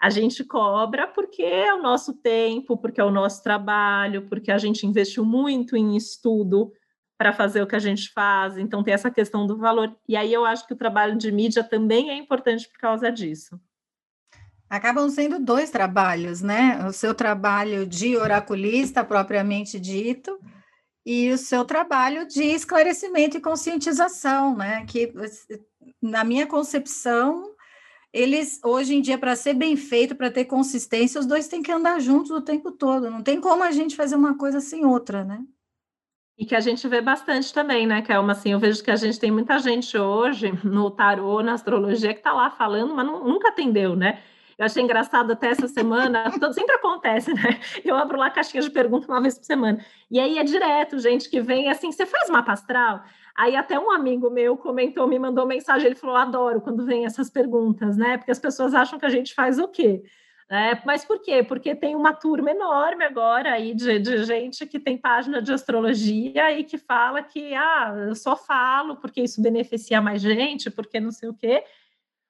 A gente cobra porque é o nosso tempo, porque é o nosso trabalho, porque a gente investiu muito em estudo para fazer o que a gente faz, então tem essa questão do valor. E aí eu acho que o trabalho de mídia também é importante por causa disso. Acabam sendo dois trabalhos, né? O seu trabalho de oraculista propriamente dito, e o seu trabalho de esclarecimento e conscientização, né? Que na minha concepção, eles hoje em dia para ser bem feito, para ter consistência, os dois têm que andar juntos o tempo todo. Não tem como a gente fazer uma coisa sem outra, né? E que a gente vê bastante também, né, Kelma? Assim, eu vejo que a gente tem muita gente hoje no tarô, na astrologia, que está lá falando, mas nunca atendeu, né? Eu achei engraçado até essa semana, sempre acontece, né? Eu abro lá a caixinha de perguntas uma vez por semana. E aí é direto, gente que vem assim, você faz mapa astral? Aí até um amigo meu comentou, me mandou mensagem, ele falou: adoro quando vem essas perguntas, né? Porque as pessoas acham que a gente faz o quê? É, mas por quê? Porque tem uma turma enorme agora aí de, de, gente que tem página de astrologia e que fala que ah, eu só falo porque isso beneficia mais gente, porque não sei o quê.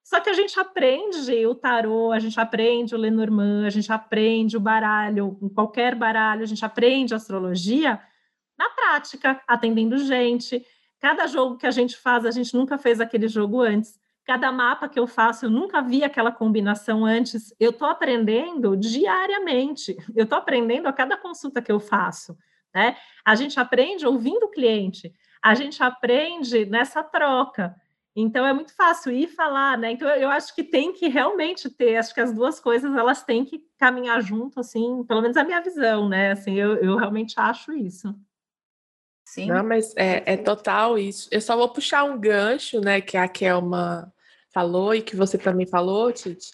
Só que a gente aprende o tarô, a gente aprende o Lenormand, a gente aprende o baralho, qualquer baralho, a gente aprende astrologia na prática, atendendo gente. Cada jogo que a gente faz, a gente nunca fez aquele jogo antes. Cada mapa que eu faço, eu nunca vi aquela combinação antes. Eu estou aprendendo diariamente. Eu estou aprendendo a cada consulta que eu faço. Né? A gente aprende ouvindo o cliente. A gente aprende nessa troca. Então é muito fácil ir falar, né? Então eu acho que tem que realmente ter, acho que as duas coisas elas têm que caminhar junto, assim, pelo menos a minha visão, né? Assim, eu, eu realmente acho isso. Sim. Não, mas é, é, total isso. Eu só vou puxar um gancho, né, que a Kelma falou e que você também falou, Titi,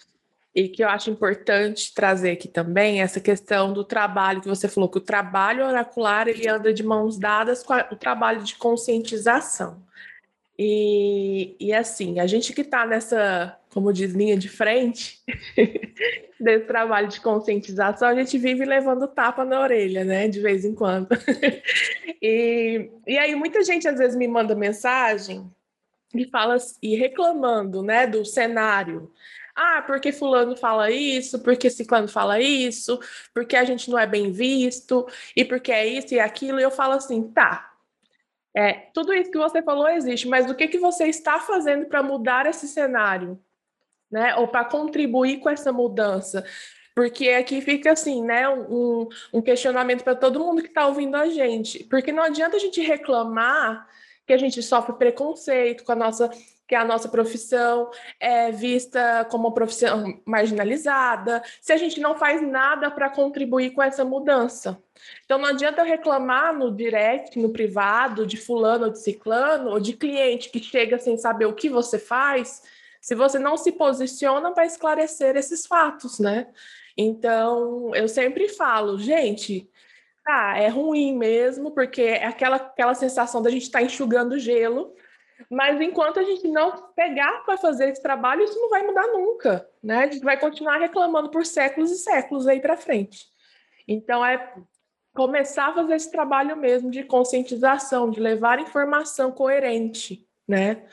e que eu acho importante trazer aqui também essa questão do trabalho que você falou que o trabalho oracular ele anda de mãos dadas com a, o trabalho de conscientização. E, e assim, a gente que está nessa, como diz, linha de frente desse trabalho de conscientização, a gente vive levando tapa na orelha, né, de vez em quando. e, e aí muita gente às vezes me manda mensagem e fala e reclamando, né, do cenário. Ah, porque fulano fala isso, porque ciclano fala isso, porque a gente não é bem visto, e porque é isso e aquilo, e eu falo assim, tá. É, tudo isso que você falou existe, mas o que, que você está fazendo para mudar esse cenário? Né? Ou para contribuir com essa mudança? Porque aqui fica assim, né? Um, um questionamento para todo mundo que está ouvindo a gente. Porque não adianta a gente reclamar que a gente sofre preconceito com a nossa que a nossa profissão é vista como uma profissão marginalizada, se a gente não faz nada para contribuir com essa mudança. Então não adianta reclamar no direct, no privado, de fulano ou de ciclano, ou de cliente que chega sem saber o que você faz, se você não se posiciona para esclarecer esses fatos, né? Então, eu sempre falo, gente, ah, é ruim mesmo, porque é aquela, aquela sensação da gente estar tá enxugando gelo, mas enquanto a gente não pegar para fazer esse trabalho, isso não vai mudar nunca, né? A gente vai continuar reclamando por séculos e séculos aí para frente. Então é começar a fazer esse trabalho mesmo de conscientização, de levar informação coerente, né?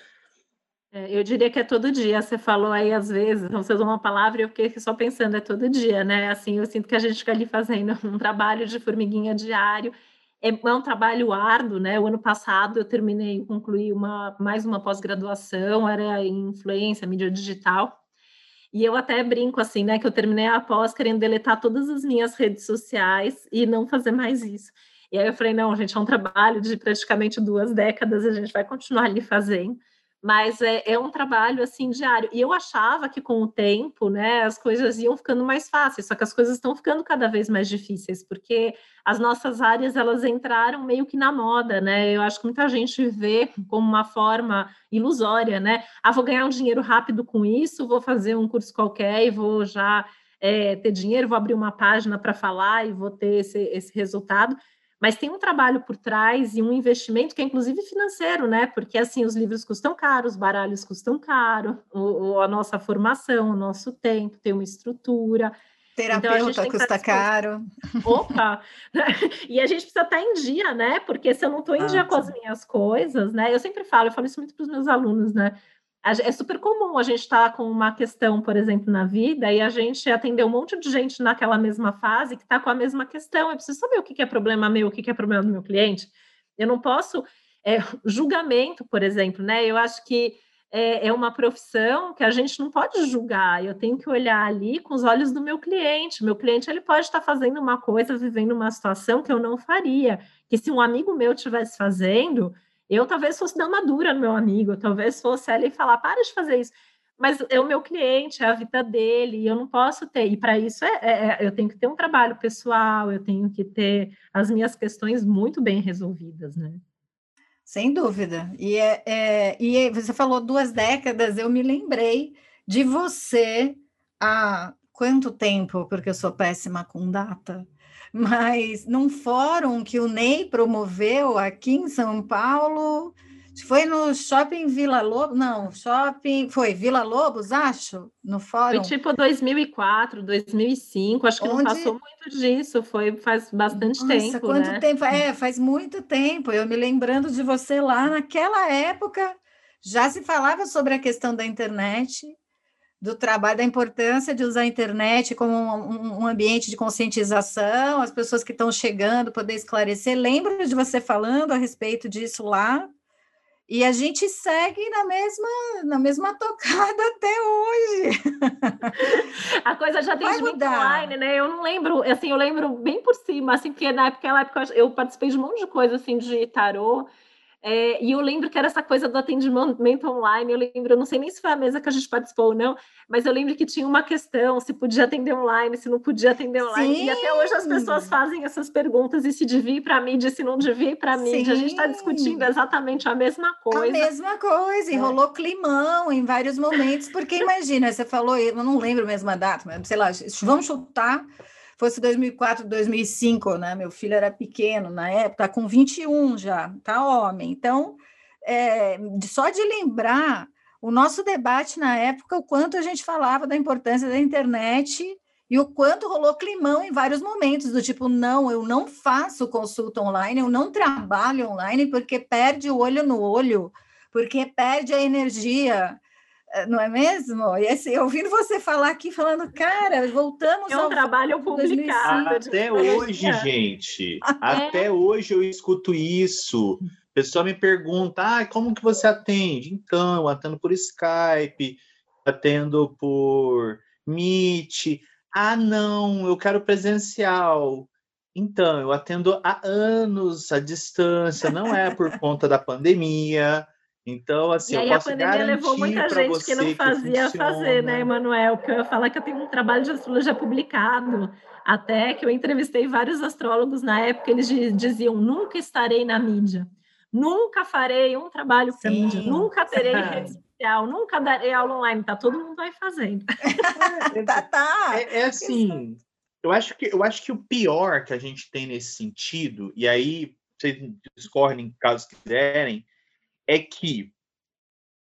É, eu diria que é todo dia. Você falou aí às vezes, então você usou uma palavra e eu fiquei só pensando, é todo dia, né? Assim, eu sinto que a gente fica ali fazendo um trabalho de formiguinha diário. É, é um trabalho árduo, né? O ano passado eu terminei, concluí uma, mais uma pós-graduação, era em influência, mídia digital. E eu até brinco assim, né? Que eu terminei a pós querendo deletar todas as minhas redes sociais e não fazer mais isso. E aí eu falei, não, gente, é um trabalho de praticamente duas décadas, a gente vai continuar ali fazendo mas é, é, um trabalho assim diário. E eu achava que com o tempo, né, as coisas iam ficando mais fáceis, só que as coisas estão ficando cada vez mais difíceis, porque as nossas áreas elas entraram meio que na moda, né? Eu acho que muita gente vê como uma forma ilusória, né? Ah, vou ganhar um dinheiro rápido com isso, vou fazer um curso qualquer e vou já é, ter dinheiro, vou abrir uma página para falar e vou ter esse, esse resultado mas tem um trabalho por trás e um investimento que é inclusive financeiro, né? Porque assim os livros custam caro, os baralhos custam caro, o, a nossa formação, o nosso tempo, tem uma estrutura. Terapeuta então, custa caro. Opa! e a gente precisa estar em dia, né? Porque se eu não estou em ah, dia sim. com as minhas coisas, né? Eu sempre falo, eu falo isso muito para os meus alunos, né? É super comum a gente estar tá com uma questão, por exemplo, na vida, e a gente atender um monte de gente naquela mesma fase que está com a mesma questão. Eu preciso saber o que é problema meu, o que é problema do meu cliente. Eu não posso. É, julgamento, por exemplo, né? Eu acho que é, é, uma profissão que a gente não pode julgar. Eu tenho que olhar ali com os olhos do meu cliente. Meu cliente ele pode estar fazendo uma coisa, vivendo uma situação que eu não faria. Que se um amigo meu estivesse fazendo, eu talvez fosse dar uma dura no meu amigo, talvez fosse ele falar, para de fazer isso. Mas é o meu cliente, é a vida dele, e eu não posso ter. E para isso é, é, é, eu tenho que ter um trabalho pessoal, eu tenho que ter as minhas questões muito bem resolvidas, né? Sem dúvida. E, é, é, e você falou duas décadas, eu me lembrei de você há quanto tempo, porque eu sou péssima com data, mas num fórum que o Ney promoveu aqui em São Paulo, foi no Shopping Vila Lobos, não, Shopping, foi Vila Lobos, acho, no fórum. Foi tipo 2004, 2005, acho que Onde... não passou muito disso, foi faz bastante Nossa, tempo, quanto né? tempo? É, faz muito tempo, eu me lembrando de você lá naquela época, já se falava sobre a questão da internet, do trabalho, da importância de usar a internet como um, um, ambiente de conscientização, as pessoas que estão chegando poder esclarecer. Lembro de você falando a respeito disso lá, e a gente segue na mesma, na mesma tocada até hoje. A coisa já tem muito online, né? Eu não lembro, assim, eu lembro bem por cima, assim, porque na época, naquela época eu participei de um monte de coisa, assim, de tarô, é, e eu lembro que era essa coisa do atendimento online. Eu lembro, eu não sei nem se foi a mesa que a gente participou ou não, mas eu lembro que tinha uma questão: se podia atender online, se não podia atender online. Sim. E até hoje as pessoas fazem essas perguntas: e se devia ir para a mídia, se não devia ir para a mídia. A gente está discutindo exatamente a mesma coisa. A mesma coisa, e é. climão em vários momentos, porque imagina, você falou, eu não lembro mesmo a data, mas sei lá, vamos chutar fosse 2004, 2005, né? Meu filho era pequeno na época, tá com 21 já, tá homem. Então, é, só de lembrar o nosso debate na época, o quanto a gente falava da importância da internet e o quanto rolou climão em vários momentos, do tipo, não, eu não faço consulta online, eu não trabalho online porque perde o olho no olho, porque perde a energia, não é mesmo? E assim, ouvindo você falar aqui, falando, cara, voltamos é um ao trabalho publicado. Até hoje, gente, até é. hoje eu escuto isso. O pessoal me pergunta, ah, como que você atende? Então, eu atendo por Skype, atendo por Meet. Ah, não, eu quero presencial. Então, eu atendo há anos à distância, não é por conta da pandemia, então, assim, e aí eu posso a pandemia levou muita gente que não fazia que fazer, né, Emanuel? Porque eu ia falar que eu tenho um trabalho de astrologia publicado, até que eu entrevistei vários astrólogos na época, eles diziam: nunca estarei na mídia, nunca farei um trabalho para mídia, nunca terei rede social, nunca darei aula online, tá todo mundo aí fazendo. tá, tá. É, é assim, eu acho, que, eu acho que o pior que a gente tem nesse sentido, e aí vocês discordem caso quiserem, é que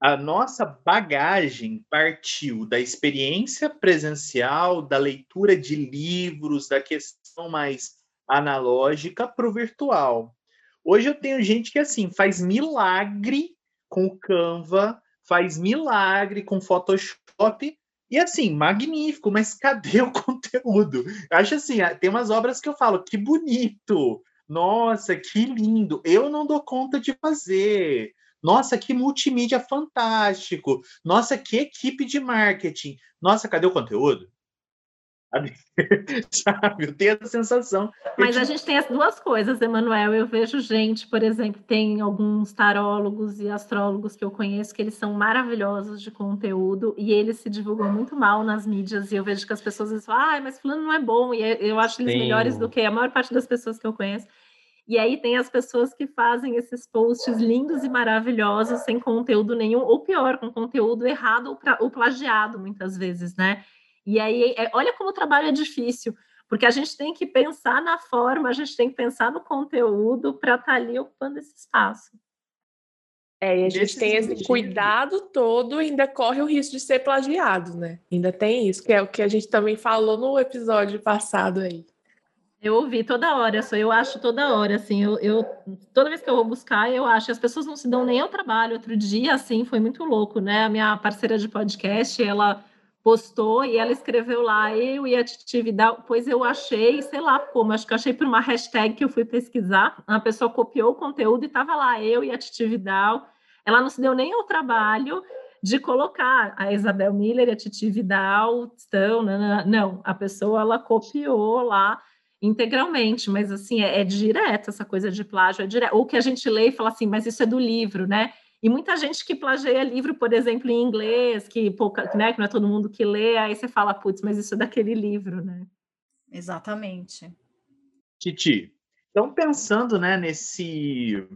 a nossa bagagem partiu da experiência presencial, da leitura de livros, da questão mais analógica para o virtual. Hoje eu tenho gente que assim faz milagre com o Canva, faz milagre com Photoshop e assim, magnífico, mas cadê o conteúdo? Eu acho assim, tem umas obras que eu falo, que bonito, nossa, que lindo, eu não dou conta de fazer. Nossa, que multimídia fantástico! Nossa, que equipe de marketing! Nossa, cadê o conteúdo? Sabe? Eu tenho essa sensação. Mas a gente tem as duas coisas, Emanuel. Eu vejo gente, por exemplo, tem alguns tarólogos e astrólogos que eu conheço que eles são maravilhosos de conteúdo e eles se divulgam muito mal nas mídias. E eu vejo que as pessoas dizem, ah, mas fulano não é bom. E eu acho eles Sim. melhores do que a maior parte das pessoas que eu conheço. E aí tem as pessoas que fazem esses posts lindos e maravilhosos sem conteúdo nenhum, ou pior, com conteúdo errado ou, pra, ou plagiado, muitas vezes, né? E aí, é, olha como o trabalho é difícil, porque a gente tem que pensar na forma, a gente tem que pensar no conteúdo para estar tá ali ocupando esse espaço. É, e a gente tem esse cuidado todo e ainda corre o risco de ser plagiado, né? Ainda tem isso, que é o que a gente também falou no episódio passado aí. Eu ouvi toda hora, só eu acho toda hora, assim, eu, eu, toda vez que eu vou buscar, eu acho, as pessoas não se dão nem ao trabalho. Outro dia, assim, foi muito louco, né? A minha parceira de podcast, ela postou e ela escreveu lá, eu e a atividade, pois eu achei, sei lá como, acho que eu achei por uma hashtag que eu fui pesquisar, a pessoa copiou o conteúdo e estava lá, eu e a atividade, ela não se deu nem ao trabalho de colocar a Isabel Miller e a Titi Vidal estão, não, não, a pessoa ela copiou lá integralmente, mas assim, é, é direto essa coisa de plágio, é direto. Ou que a gente lê e fala assim, mas isso é do livro, né? E muita gente que plageia livro, por exemplo, em inglês, que pouca, né, que não é todo mundo que lê, aí você fala, putz, mas isso é daquele livro, né? Exatamente. Titi, então pensando, né, nesse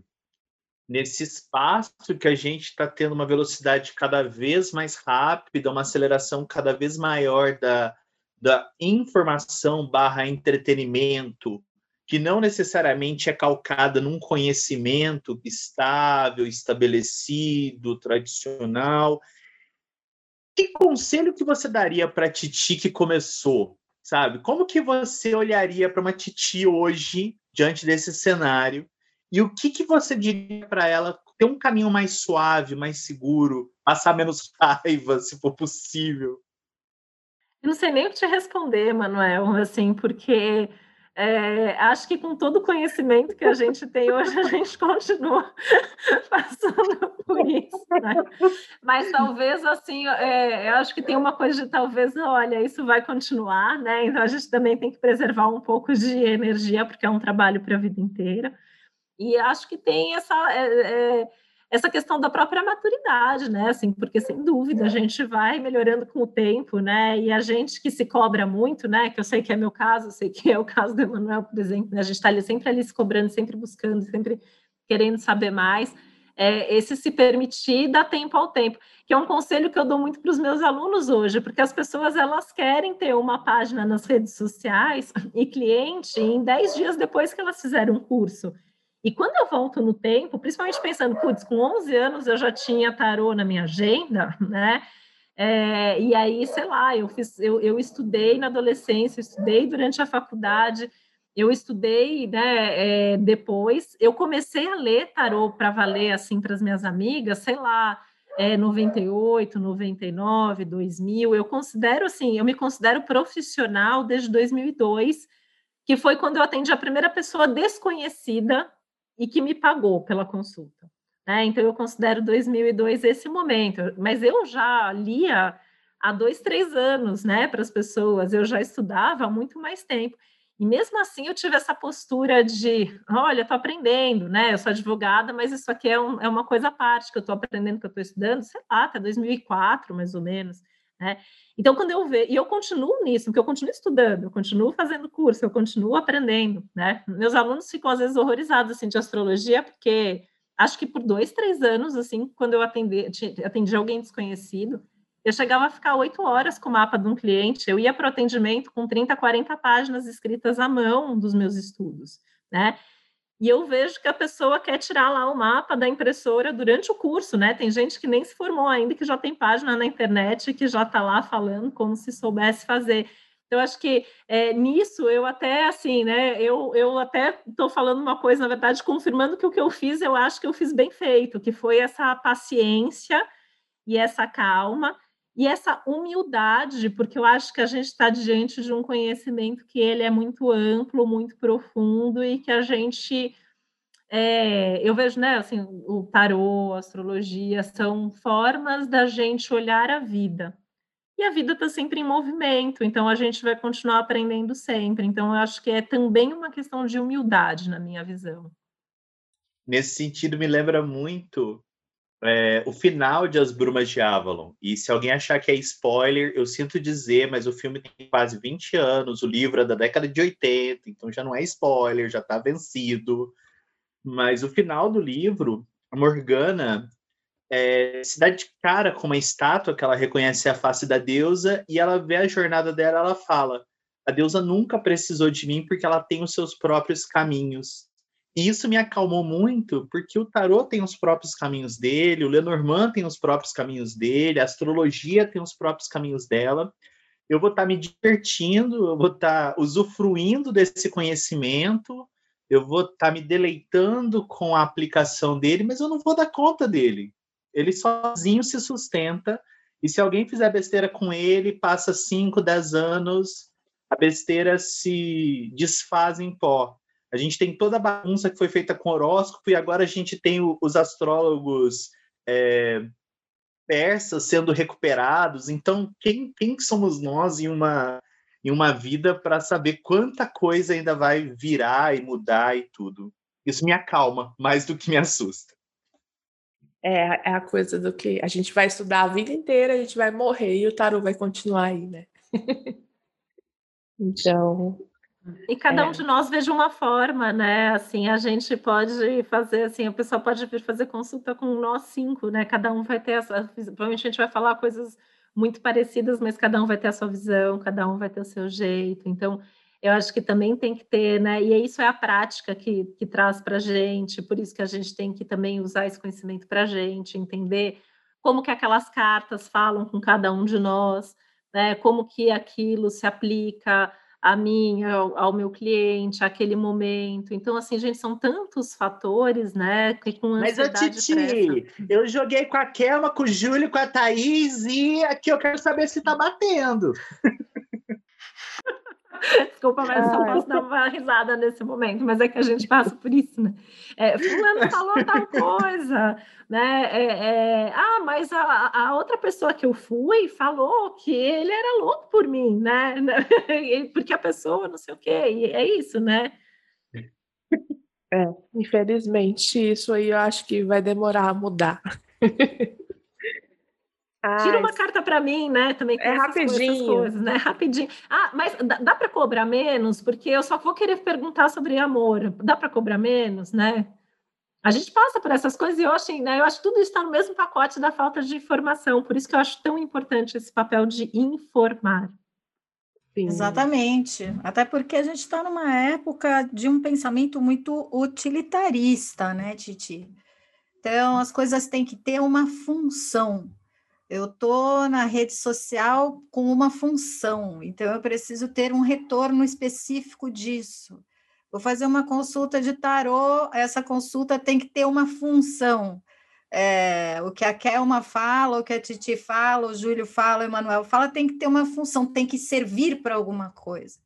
nesse espaço que a gente está tendo uma velocidade cada vez mais rápida, uma aceleração cada vez maior da, da informação barra entretenimento, que não necessariamente é calcada num conhecimento estável, estabelecido, tradicional. Que conselho que você daria para a Titi que começou, sabe? Como que você olharia para uma Titi hoje diante desse cenário? E o que que você diria para ela ter um caminho mais suave, mais seguro, passar menos raiva, se for possível? Eu não sei nem o que te responder, Manuel, assim, porque é, acho que com todo o conhecimento que a gente tem hoje, a gente continua passando por isso, né? Mas talvez, assim, é, eu acho que tem uma coisa de talvez, olha, isso vai continuar, né? Então a gente também tem que preservar um pouco de energia, porque é um trabalho para a vida inteira. E acho que tem essa. É, é essa questão da própria maturidade, né? Assim, porque sem dúvida a gente vai melhorando com o tempo, né? E a gente que se cobra muito, né? Que eu sei que é meu caso, eu sei que é o caso do Emanuel, por exemplo, né? a gente está ali sempre ali se cobrando, sempre buscando, sempre querendo saber mais. É, esse se permitir dar tempo ao tempo, que é um conselho que eu dou muito para os meus alunos hoje, porque as pessoas elas querem ter uma página nas redes sociais e cliente em 10 dias depois que elas fizeram um curso. E quando eu volto no tempo, principalmente pensando, putz, com 11 anos eu já tinha tarô na minha agenda, né? É, e aí, sei lá, eu, fiz, eu, eu estudei na adolescência, estudei durante a faculdade, eu estudei né, é, depois, eu comecei a ler tarô para valer assim para as minhas amigas, sei lá, é, 98, 99, 2000, eu considero assim, eu me considero profissional desde 2002, que foi quando eu atendi a primeira pessoa desconhecida e que me pagou pela consulta. Né? Então, eu considero 2002 esse momento, mas eu já lia há dois, três anos né, para as pessoas, eu já estudava há muito mais tempo. E mesmo assim eu tive essa postura de, olha, estou aprendendo, né? Eu sou advogada, mas isso aqui é, um, é uma coisa à parte que eu estou aprendendo, que eu estou estudando, sei lá, até 2004, mais ou menos. Né? Então, quando eu vejo, e eu continuo nisso, porque eu continuo estudando, eu continuo fazendo curso, eu continuo aprendendo, né? Meus alunos ficam às vezes horrorizados assim de astrologia, porque acho que por dois, três anos, assim, quando eu atendi, atendi alguém desconhecido, eu chegava a ficar oito horas com o mapa de um cliente, eu ia para o atendimento com 30, 40 páginas escritas à mão dos meus estudos, né? E eu vejo que a pessoa quer tirar lá o mapa da impressora durante o curso, né? Tem gente que nem se formou ainda, que já tem página na internet, que já está lá falando como se soubesse fazer. Então, acho que é, nisso eu até, assim, né? Eu, eu até estou falando uma coisa, na verdade, confirmando que o que eu fiz, eu acho que eu fiz bem feito, que foi essa paciência e essa calma e essa humildade, porque eu acho que a gente está diante de um conhecimento que ele é muito amplo, muito profundo e que a gente é, eu vejo, né, assim, o tarô, a astrologia são formas da gente olhar a vida. E a vida está sempre em movimento, então a gente vai continuar aprendendo sempre. Então, eu acho que é também uma questão de humildade, na minha visão. Nesse sentido, me lembra muito é, o final de As Brumas de Avalon. E se alguém achar que é spoiler, eu sinto dizer, mas o filme tem quase 20 anos, o livro é da década de 80, então já não é spoiler, já está vencido. Mas o final do livro, a Morgana é, se dá de cara com uma estátua que ela reconhece a face da deusa e ela vê a jornada dela, ela fala: a deusa nunca precisou de mim porque ela tem os seus próprios caminhos. E isso me acalmou muito, porque o tarot tem os próprios caminhos dele, o Lenormand tem os próprios caminhos dele, a astrologia tem os próprios caminhos dela. Eu vou estar tá me divertindo, eu vou estar tá usufruindo desse conhecimento, eu vou estar tá me deleitando com a aplicação dele, mas eu não vou dar conta dele. Ele sozinho se sustenta, e se alguém fizer besteira com ele, passa 5, 10 anos, a besteira se desfaz em pó. A gente tem toda a bagunça que foi feita com horóscopo e agora a gente tem o, os astrólogos é, persas sendo recuperados. Então, quem, quem somos nós em uma, em uma vida para saber quanta coisa ainda vai virar e mudar e tudo? Isso me acalma mais do que me assusta. É, é a coisa do que a gente vai estudar a vida inteira, a gente vai morrer e o tarô vai continuar aí, né? então, E cada é. um de nós veja uma forma, né? Assim, a gente pode fazer assim, o pessoal pode vir fazer consulta com nós cinco, né? Cada um vai ter essa. Provavelmente a gente vai falar coisas muito parecidas, mas cada um vai ter a sua visão, cada um vai ter o seu jeito. Então, eu acho que também tem que ter, né? E isso é a prática que, que traz para a gente, por isso que a gente tem que também usar esse conhecimento para a gente, entender como que aquelas cartas falam com cada um de nós, né? Como que aquilo se aplica a mim, ao, ao, meu cliente, aquele momento. Então, assim, gente, são tantos fatores, né? Que com Mas, a Titi, eu joguei com a Kelma, com o Júlio, com a Thaís, e aqui eu quero saber se tá batendo. Desculpa, mas só posso dar uma risada nesse momento, mas é que a gente passa por isso, né? É, fulano falou tal coisa, né? É, é, ah, mas a, a, outra pessoa que eu fui falou que ele era louco por mim, né? Porque a pessoa não sei o quê, e é isso, né? É, infelizmente, isso aí eu acho que vai demorar a mudar. Tira uma carta para mim, né? Também é rapidinho. Coisas, né? Rapidinho. Ah, mas dá, dá para cobrar menos? Porque eu só vou querer perguntar sobre amor. Dá para cobrar menos, né? A gente passa por essas coisas e eu acho, né, eu acho que tudo isso está no mesmo pacote da falta de informação. Por isso que eu acho tão importante esse papel de informar. Sim. Exatamente. Até porque a gente está numa época de um pensamento muito utilitarista, né, Titi? Então, as coisas têm que ter uma função. Eu estou na rede social com uma função, então eu preciso ter um retorno específico disso. Vou fazer uma consulta de tarô, essa consulta tem que ter uma função. É, o que a Kelma fala, o que a Titi fala, o Júlio fala, o Emanuel fala, tem que ter uma função, tem que servir para alguma coisa.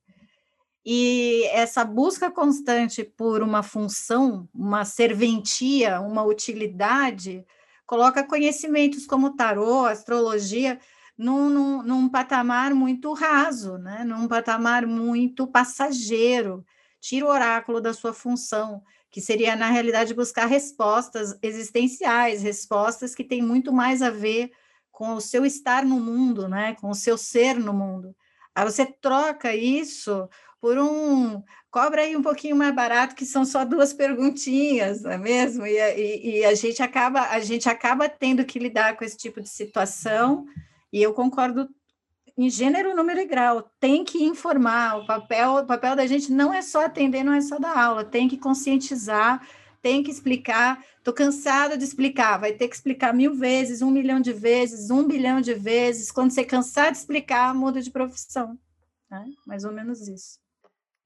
E essa busca constante por uma função, uma serventia, uma utilidade, coloca conhecimentos como tarô, astrologia, num, num, num, patamar muito raso, né? num patamar muito passageiro. Tira o oráculo da sua função, que seria, na realidade, buscar respostas existenciais, respostas que têm muito mais a ver com o seu estar no mundo, né? com o seu ser no mundo. Aí você troca isso por um cobra aí um pouquinho mais barato, que são só duas perguntinhas, não é mesmo? E, e, e, a gente acaba a gente acaba tendo que lidar com esse tipo de situação, e eu concordo em gênero, número e grau, tem que informar, o papel, o papel da gente não é só atender, não é só dar aula, tem que conscientizar, tem que explicar, estou cansada de explicar, vai ter que explicar mil vezes, um milhão de vezes, um bilhão de vezes, quando você cansar de explicar, muda de profissão, né? mais ou menos isso.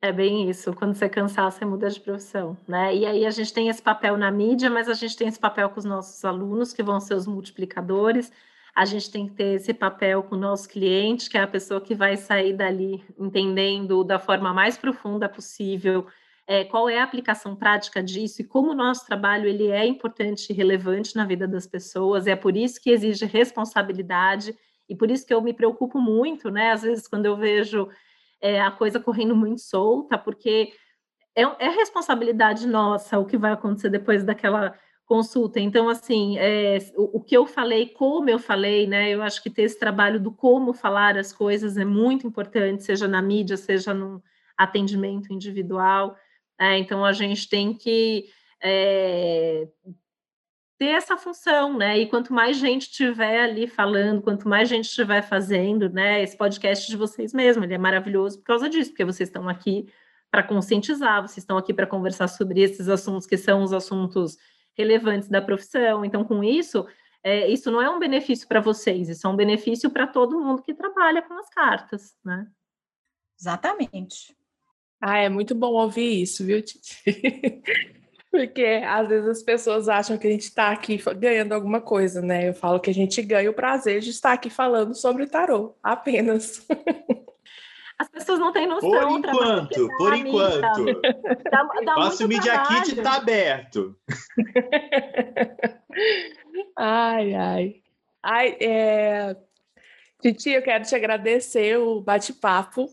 É bem isso. Quando você cansar, você muda de profissão, né? E aí a gente tem esse papel na mídia, mas a gente tem esse papel com os nossos alunos, que vão ser os multiplicadores. A gente tem que ter esse papel com o nosso cliente, que é a pessoa que vai sair dali entendendo da forma mais profunda possível é, qual é a aplicação prática disso e como o nosso trabalho ele é importante e relevante na vida das pessoas. É por isso que exige responsabilidade e por isso que eu me preocupo muito, né? Às vezes quando eu vejo é, a coisa correndo muito solta, porque é, é, responsabilidade nossa o que vai acontecer depois daquela consulta. Então, assim, é, o, o, que eu falei, como eu falei, né? Eu acho que ter esse trabalho do como falar as coisas é muito importante, seja na mídia, seja no atendimento individual. É, então, a gente tem que é, ter essa função, né? E quanto mais gente tiver ali falando, quanto mais gente estiver fazendo, né? Esse podcast de vocês mesmo, ele é maravilhoso por causa disso, porque vocês estão aqui para conscientizar, vocês estão aqui para conversar sobre esses assuntos que são os assuntos relevantes da profissão. Então, com isso, é, isso não é um benefício para vocês, isso é um benefício para todo mundo que trabalha com as cartas, né? Exatamente. Ah, é muito bom ouvir isso, viu, Titi? Porque às vezes as pessoas acham que a gente está aqui ganhando alguma coisa, né? Eu falo que a gente ganha o prazer de estar aqui falando sobre tarô, apenas. As pessoas não têm noção. Por enquanto, por enquanto. Dá, dá Nosso Media Kit está aberto. ai, ai. Ai, é... Titi, eu quero te agradecer o bate-papo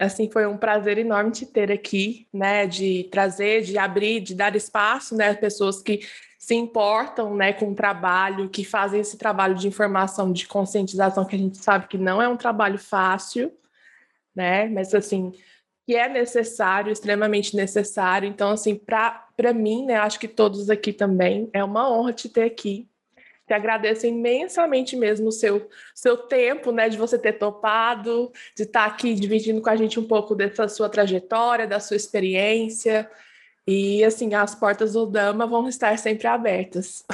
assim foi um prazer enorme te ter aqui, né, de trazer, de abrir, de dar espaço, né, pessoas que se importam, né, com o trabalho, que fazem esse trabalho de informação, de conscientização, que a gente sabe que não é um trabalho fácil, né, mas assim, que é necessário, extremamente necessário. Então, assim, para mim, né, acho que todos aqui também, é uma honra te ter aqui. Te agradeço imensamente mesmo o seu, seu tempo, né, de você ter topado, de estar aqui dividindo com a gente um pouco dessa sua trajetória, da sua experiência. E, assim, as portas do Dama vão estar sempre abertas.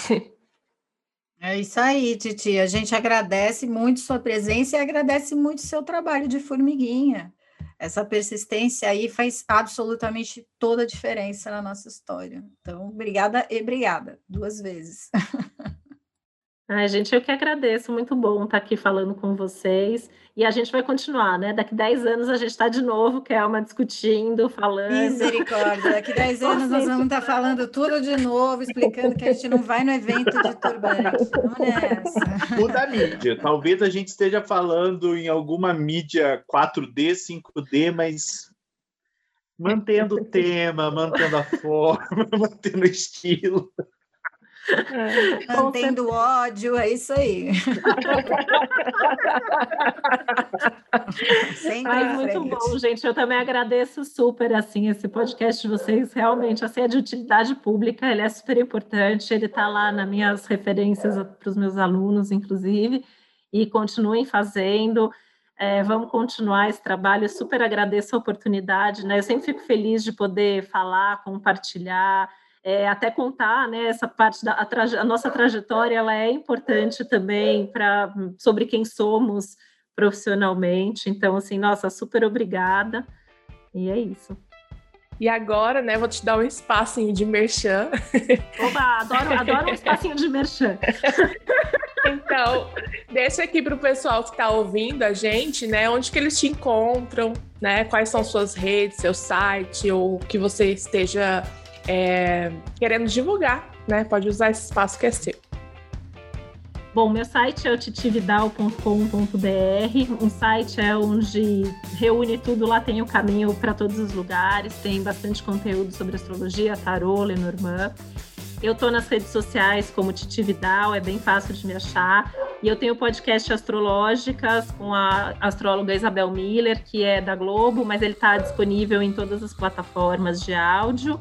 É isso aí, Titi. A gente agradece muito sua presença e agradece muito seu trabalho de formiguinha. Essa persistência aí faz absolutamente toda a diferença na nossa história. Então, obrigada e obrigada, duas vezes. Ai, gente, eu que agradeço, muito bom estar aqui falando com vocês. E a gente vai continuar, né? Daqui 10 anos a gente está de novo, Kelma, discutindo, falando. Misericórdia, daqui 10 anos nós vamos estar falando tudo de novo, explicando que a gente não vai no evento de turbante. Vamos nessa. Muda a mídia. Talvez a gente esteja falando em alguma mídia 4D, 5D, mas mantendo o tema, mantendo a forma, mantendo o estilo. É, Mantendo ódio, é isso aí. Sempre Ai, muito bom, gente. Eu também agradeço super assim esse podcast de vocês. Realmente, assim, é de utilidade pública, ele é super importante. Ele está lá nas minhas referências para os meus alunos, inclusive, e continuem fazendo. É, vamos continuar esse trabalho. Eu super agradeço a oportunidade, né? Eu sempre fico feliz de poder falar, compartilhar é, até contar, né, essa parte da a, traje, a, nossa trajetória, ela é importante também para sobre quem somos profissionalmente. Então, assim, nossa, super obrigada. E é isso. E agora, né, vou te dar um espacinho de merchan. Oba, adoro, adoro um espacinho de merchan. Então, deixa aqui para o pessoal que está ouvindo a gente, né, onde que eles te encontram, né, quais são suas redes, seu site, ou que você esteja é, querendo divulgar, né? Pode usar esse espaço que é seu. Bom, meu site é o titividal.com.br, um site é onde reúne tudo, lá tem o caminho para todos os lugares, tem bastante conteúdo sobre astrologia, tarô, Lenormand. Eu estou nas redes sociais como Titi Vidal, é bem fácil de me achar. E eu tenho podcast Astrológicas com a astróloga Isabel Miller, que é da Globo, mas ele está disponível em todas as plataformas de áudio.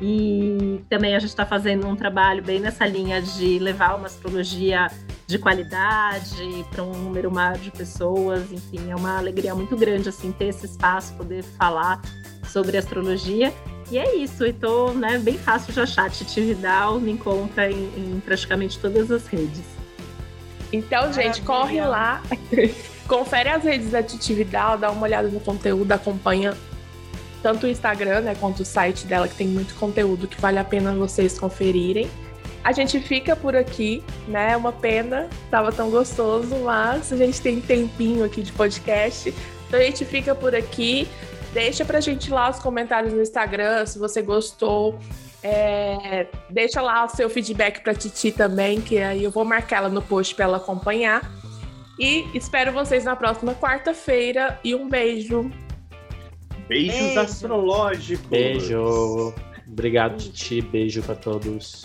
E também a gente está fazendo um trabalho bem nessa linha de levar uma astrologia de qualidade para um número maior de pessoas. Enfim, é uma alegria muito grande assim ter esse espaço, poder falar sobre astrologia. E é isso, estou né, bem fácil de achar. Titi Vidal me encontra em, em praticamente todas as redes. Então, Maravilha. gente, corre lá, confere as redes da Titi Vidal, dá uma olhada no conteúdo, acompanha tanto o Instagram, né, quanto o site dela, que tem muito conteúdo que vale a pena vocês conferirem. A gente fica por aqui, né? É uma pena, tava tão gostoso, mas a gente tem tempinho aqui de podcast. Então a gente fica por aqui. Deixa pra gente lá os comentários no Instagram, se você gostou. É, deixa lá o seu feedback pra Titi também, que aí eu vou marcar ela no post para ela acompanhar. E espero vocês na próxima quarta-feira. E um beijo. Beijos Beijo. astrológicos. Beijo. Obrigado, Titi. Beijo para todos.